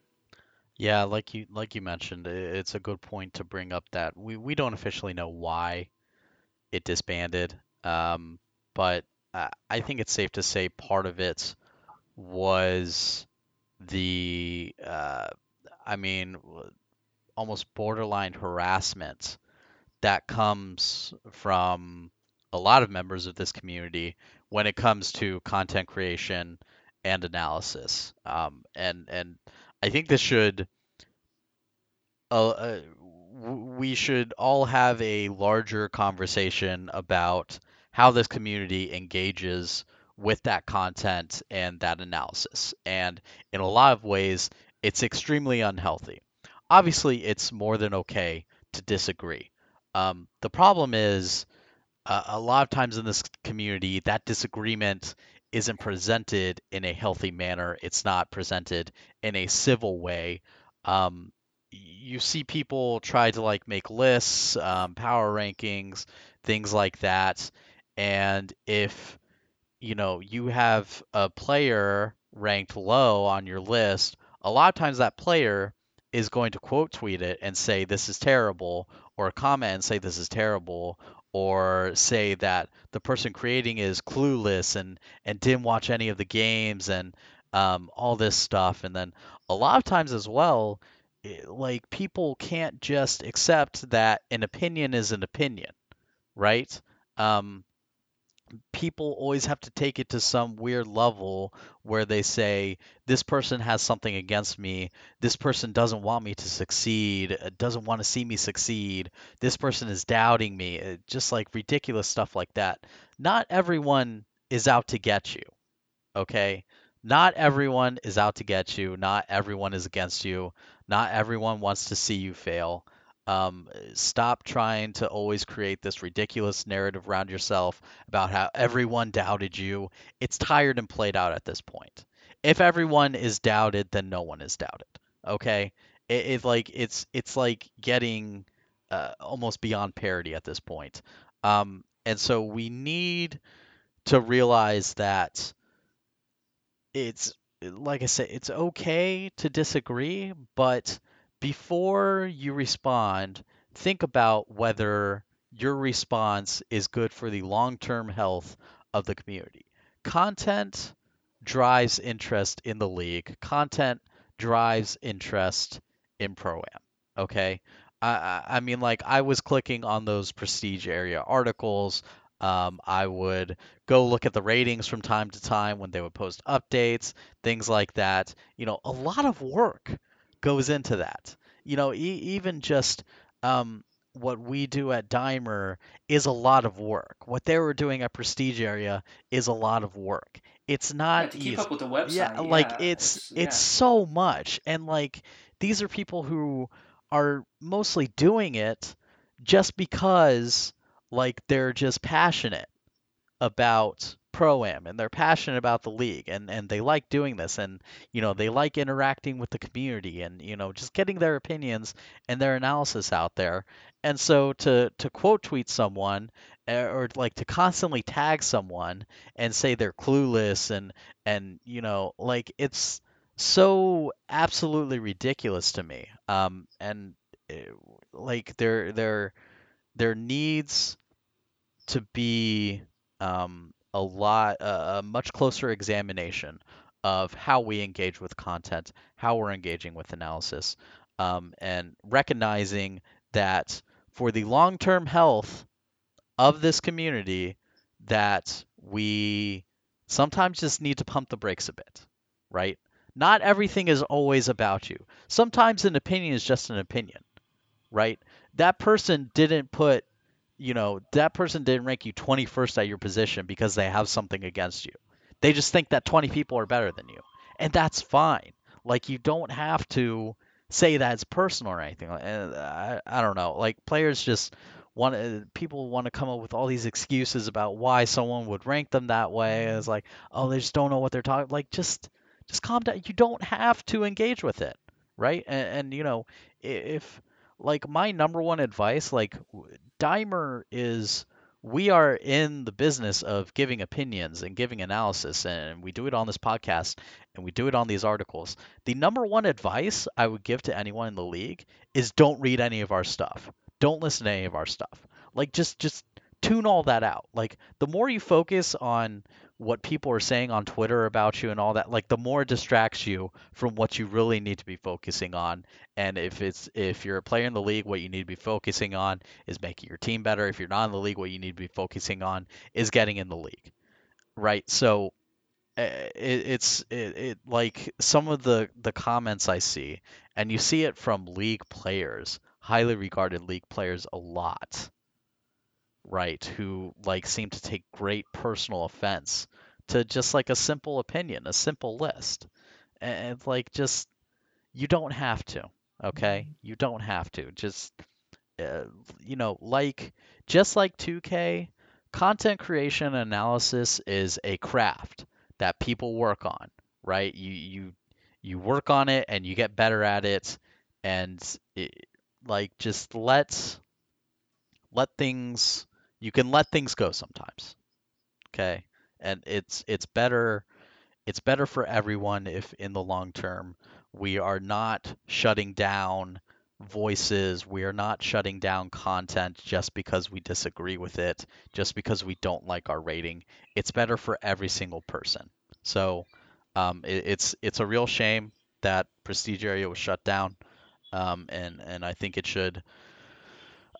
S1: Yeah, like you like you mentioned, it's a good point to bring up that we, we don't officially know why it disbanded, um, but I think it's safe to say part of it was the uh, I mean almost borderline harassment that comes from a lot of members of this community when it comes to content creation and analysis. Um, and and I think this should uh, uh, we should all have a larger conversation about how this community engages with that content and that analysis. And in a lot of ways, it's extremely unhealthy obviously it's more than okay to disagree. Um, the problem is uh, a lot of times in this community that disagreement isn't presented in a healthy manner. It's not presented in a civil way. Um, you see people try to like make lists, um, power rankings, things like that. And if you know you have a player ranked low on your list, a lot of times that player is going to quote tweet it and say this is terrible or comment and say this is terrible or say that the person creating is clueless and and didn't watch any of the games and um, all this stuff. And then a lot of times as well eh, like people can't just accept that an opinion is an opinion right? Um, people always have to take it to some weird level where they say this person has something against me. This person doesn't want me to succeed uh, doesn't want to see me succeed. This person is doubting me. Uh, just like ridiculous stuff like that. Not everyone is out to get you okay? Not everyone is out to get you. Not everyone is against you. Not everyone wants to see you fail um, stop trying to always create this ridiculous narrative around yourself about how everyone doubted you. It's tired and played out at this point. If everyone is doubted, then no one is doubted. Okay, it, it's like it's it's like getting uh, almost beyond parody at this point. Um, and so we need to realize that it's like I said, it's okay to disagree, but before you respond, think about whether your response is good for the long term health of the community. Content drives interest in the league, content drives interest in Pro Am. Okay. I, I mean, like, I was clicking on those prestige area articles. Um, I would go look at the ratings from time to time when they would post updates, things like that. You know, a lot of work goes into that. you know, e- even just um, what we do at Dimer is a lot of work. What they were doing at Prestige Area is a lot of work. It's
S3: Yeah,
S1: not
S3: to keep
S1: easy.
S3: up with the website.
S1: Yeah, like
S3: Yeah,
S1: it's
S3: it's
S1: it's
S3: yeah.
S1: so much and like these are people who are mostly doing it just because like they're just passionate about pro am and they're passionate about the league and and they like doing this and you know they like interacting with the community and you know just getting their opinions and their analysis out there. And so to to quote tweet someone eh, or like to constantly tag someone and say they're clueless and and you know like it's so absolutely ridiculous to me. Um and eh, like there there there needs to be um, a lot, a much closer examination of how we engage with content, how we're engaging with analysis, um, and recognizing that for the long-term health of this community, that we sometimes just need to pump the brakes a bit, right? Not everything is always about you. Sometimes an opinion is just an opinion, right? That person didn't put you know, that person didn't rank you 21st at your position because they have something against you. They just think that 20 people are better than you. And that's fine. Like, you don't have to say that it's personal or anything. And eh, I, I don't know. Like, players just want eh, people want to come up with all these excuses about why someone would rank them that way. It's like, oh, they just don't know what they're talking. Like, just, just calm down. You don't have to engage with it, right? And, and you know, if like my number one advice, like Dimer is we are in the business of giving opinions and giving analysis, and we do it on this podcast and we do it on these articles. The number one advice I would give to anyone in the league is don't read any of our stuff. Don't listen to any of our stuff. Like just just tune all that out. Like the more you focus on what people are saying on Twitter about you and all that, like the more it distracts you from what you really need to be focusing on. And if it's if you're a player in the league, what you need to be focusing on is making your team better. If you're not in the league, what you need to be focusing on is getting in the league, right? So uh, it, it's it, it like some of the the comments I see, and you see it from league players, highly regarded league players, a lot right, who like seem to take great personal offense to just like a simple opinion, a simple list. And like just you don't have to, okay? You don't have to. Just uh, you know, like just like 2K, content creation analysis is a craft that people work on, right? You you you work on it and you get better at it and it, like just let let things you can let things go sometimes. Okay? And it's it's better it's better for everyone if in the long term we are not shutting down voices, we are not shutting down content just because we disagree with it, just because we don't like our rating. It's better for every single person. So um, it, it's it's a real shame that Prestige Area was shut down, um, and and I think it should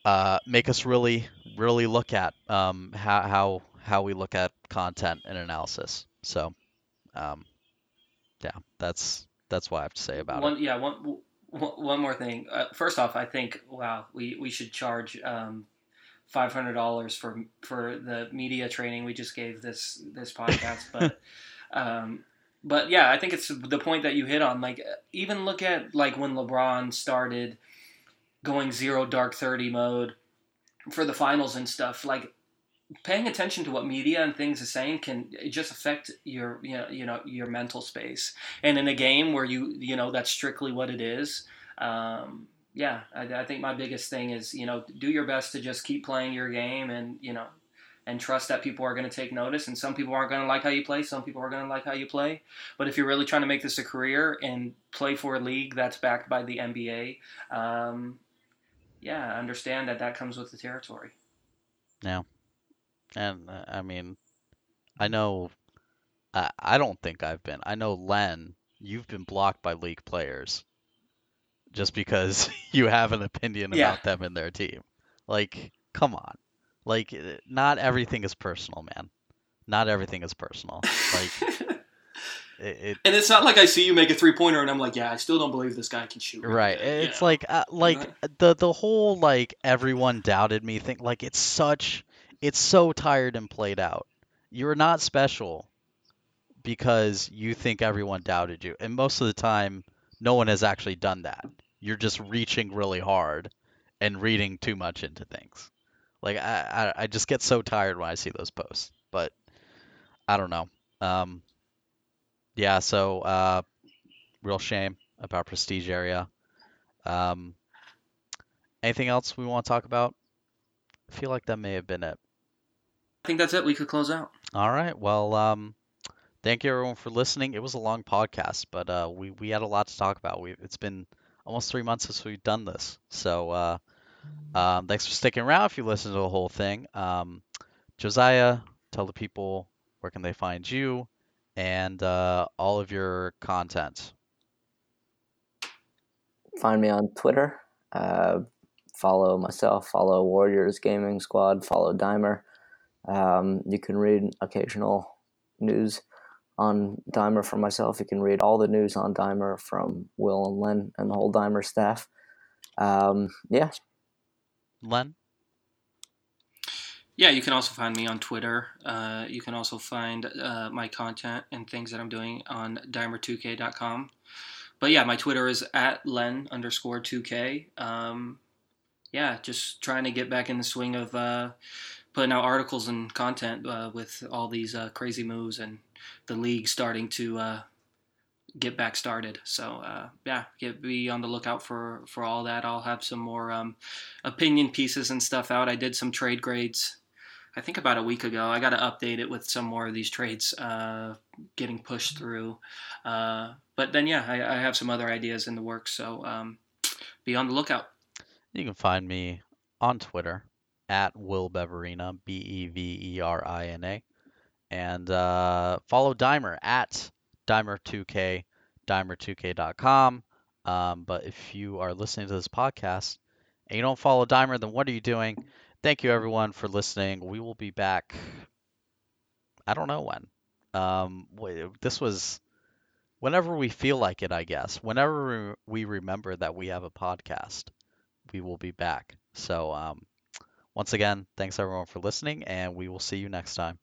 S1: uh, make us really really look at um, how how how we look at content and analysis. So um, yeah, that's that's what I have to say about it.
S3: Yeah, One, yeah, one, one one more thing. Uh, first off, I think wow, we, we should charge um, five hundred dollars for for the media training we just gave this this podcast. But um, but yeah, I think it's the point that you hit on. Like even look at like when LeBron started going zero dark thirty mode for the finals and stuff. Like paying attention to what media and things are saying can just affect your you know, you know your mental space and in a game where you you know that's strictly what it is um, yeah I, I, think my biggest thing is you know do your best to just keep playing your game and you know and trust that people are going to take notice and some people aren't going to like how you play some people are going to like how you play but if you're really trying to make this a career and play for a league that's backed by the nba um, yeah understand that that comes with the territory
S1: yeah and uh, I mean, I know, I, I don't think I've been. I know Len, you've been blocked by league players just because you have an opinion
S3: Yeah.
S1: about them and their team. Like, come on. Like, uh, not everything is personal, man. Not everything is personal. Like, it, it
S3: And it's not like I see you make a three pointer and I'm like, yeah, I still don't believe this guy can shoot.
S1: right. It's
S3: know?
S1: like uh, like the the whole like everyone doubted me thing. Like it's such it's so tired and played out. You're not special because you think everyone doubted you, and most of the time, no one has actually done that. You're just reaching really hard and reading too much into things. Like I, I, I just get so tired when I see those posts. But I don't know. Um, yeah. So uh, real shame about Prestige area. Um, anything else we want to talk about? I feel like that may have been it.
S3: I think that's it. We could close out.
S1: All right. Well, um, thank you everyone for listening. It was a long podcast, but uh, we we had a lot to talk about. We it's been almost three months since we've done this, so uh, um, thanks for sticking around. If you listened to the whole thing, um, Josiah, tell the people where can they find you and uh, all of your content.
S2: Find me on Twitter. Uh, follow myself. Follow Warriors Gaming Squad. Follow Dimer. Um, you can read occasional news on Dimer from myself. You can read all the news on Dimer from Will and Len and the whole Dimer staff. Um, yeah,
S1: Len.
S3: Yeah, you can also find me on Twitter. Uh, you can also find uh, my content and things that I'm doing on dimer2k.com. But yeah, my Twitter is at len underscore 2k. Um, yeah, just trying to get back in the swing of uh, putting out articles and content uh, with all these uh, crazy moves and the league starting to uh, get back started. So uh, yeah, get be on the lookout for for all that. I'll have some more um, opinion pieces and stuff out. I did some trade grades. I think about a week ago. I got to update it with some more of these trades uh, getting pushed through. Uh, but then, yeah, I, I have some other ideas in the works. So um, be on the lookout.
S1: You can find me on Twitter at Will Beverina, B E V E R I N A. And uh, follow Dimer at Dimer2K, Dimer2K.com. Um, but if you are listening to this podcast and you don't follow Dimer, then what are you doing? Thank you, everyone, for listening. We will be back. I don't know when. Um, this was whenever we feel like it, I guess. Whenever we remember that we have a podcast we will be back. So, um, once again, thanks everyone for listening, and we will see you next time.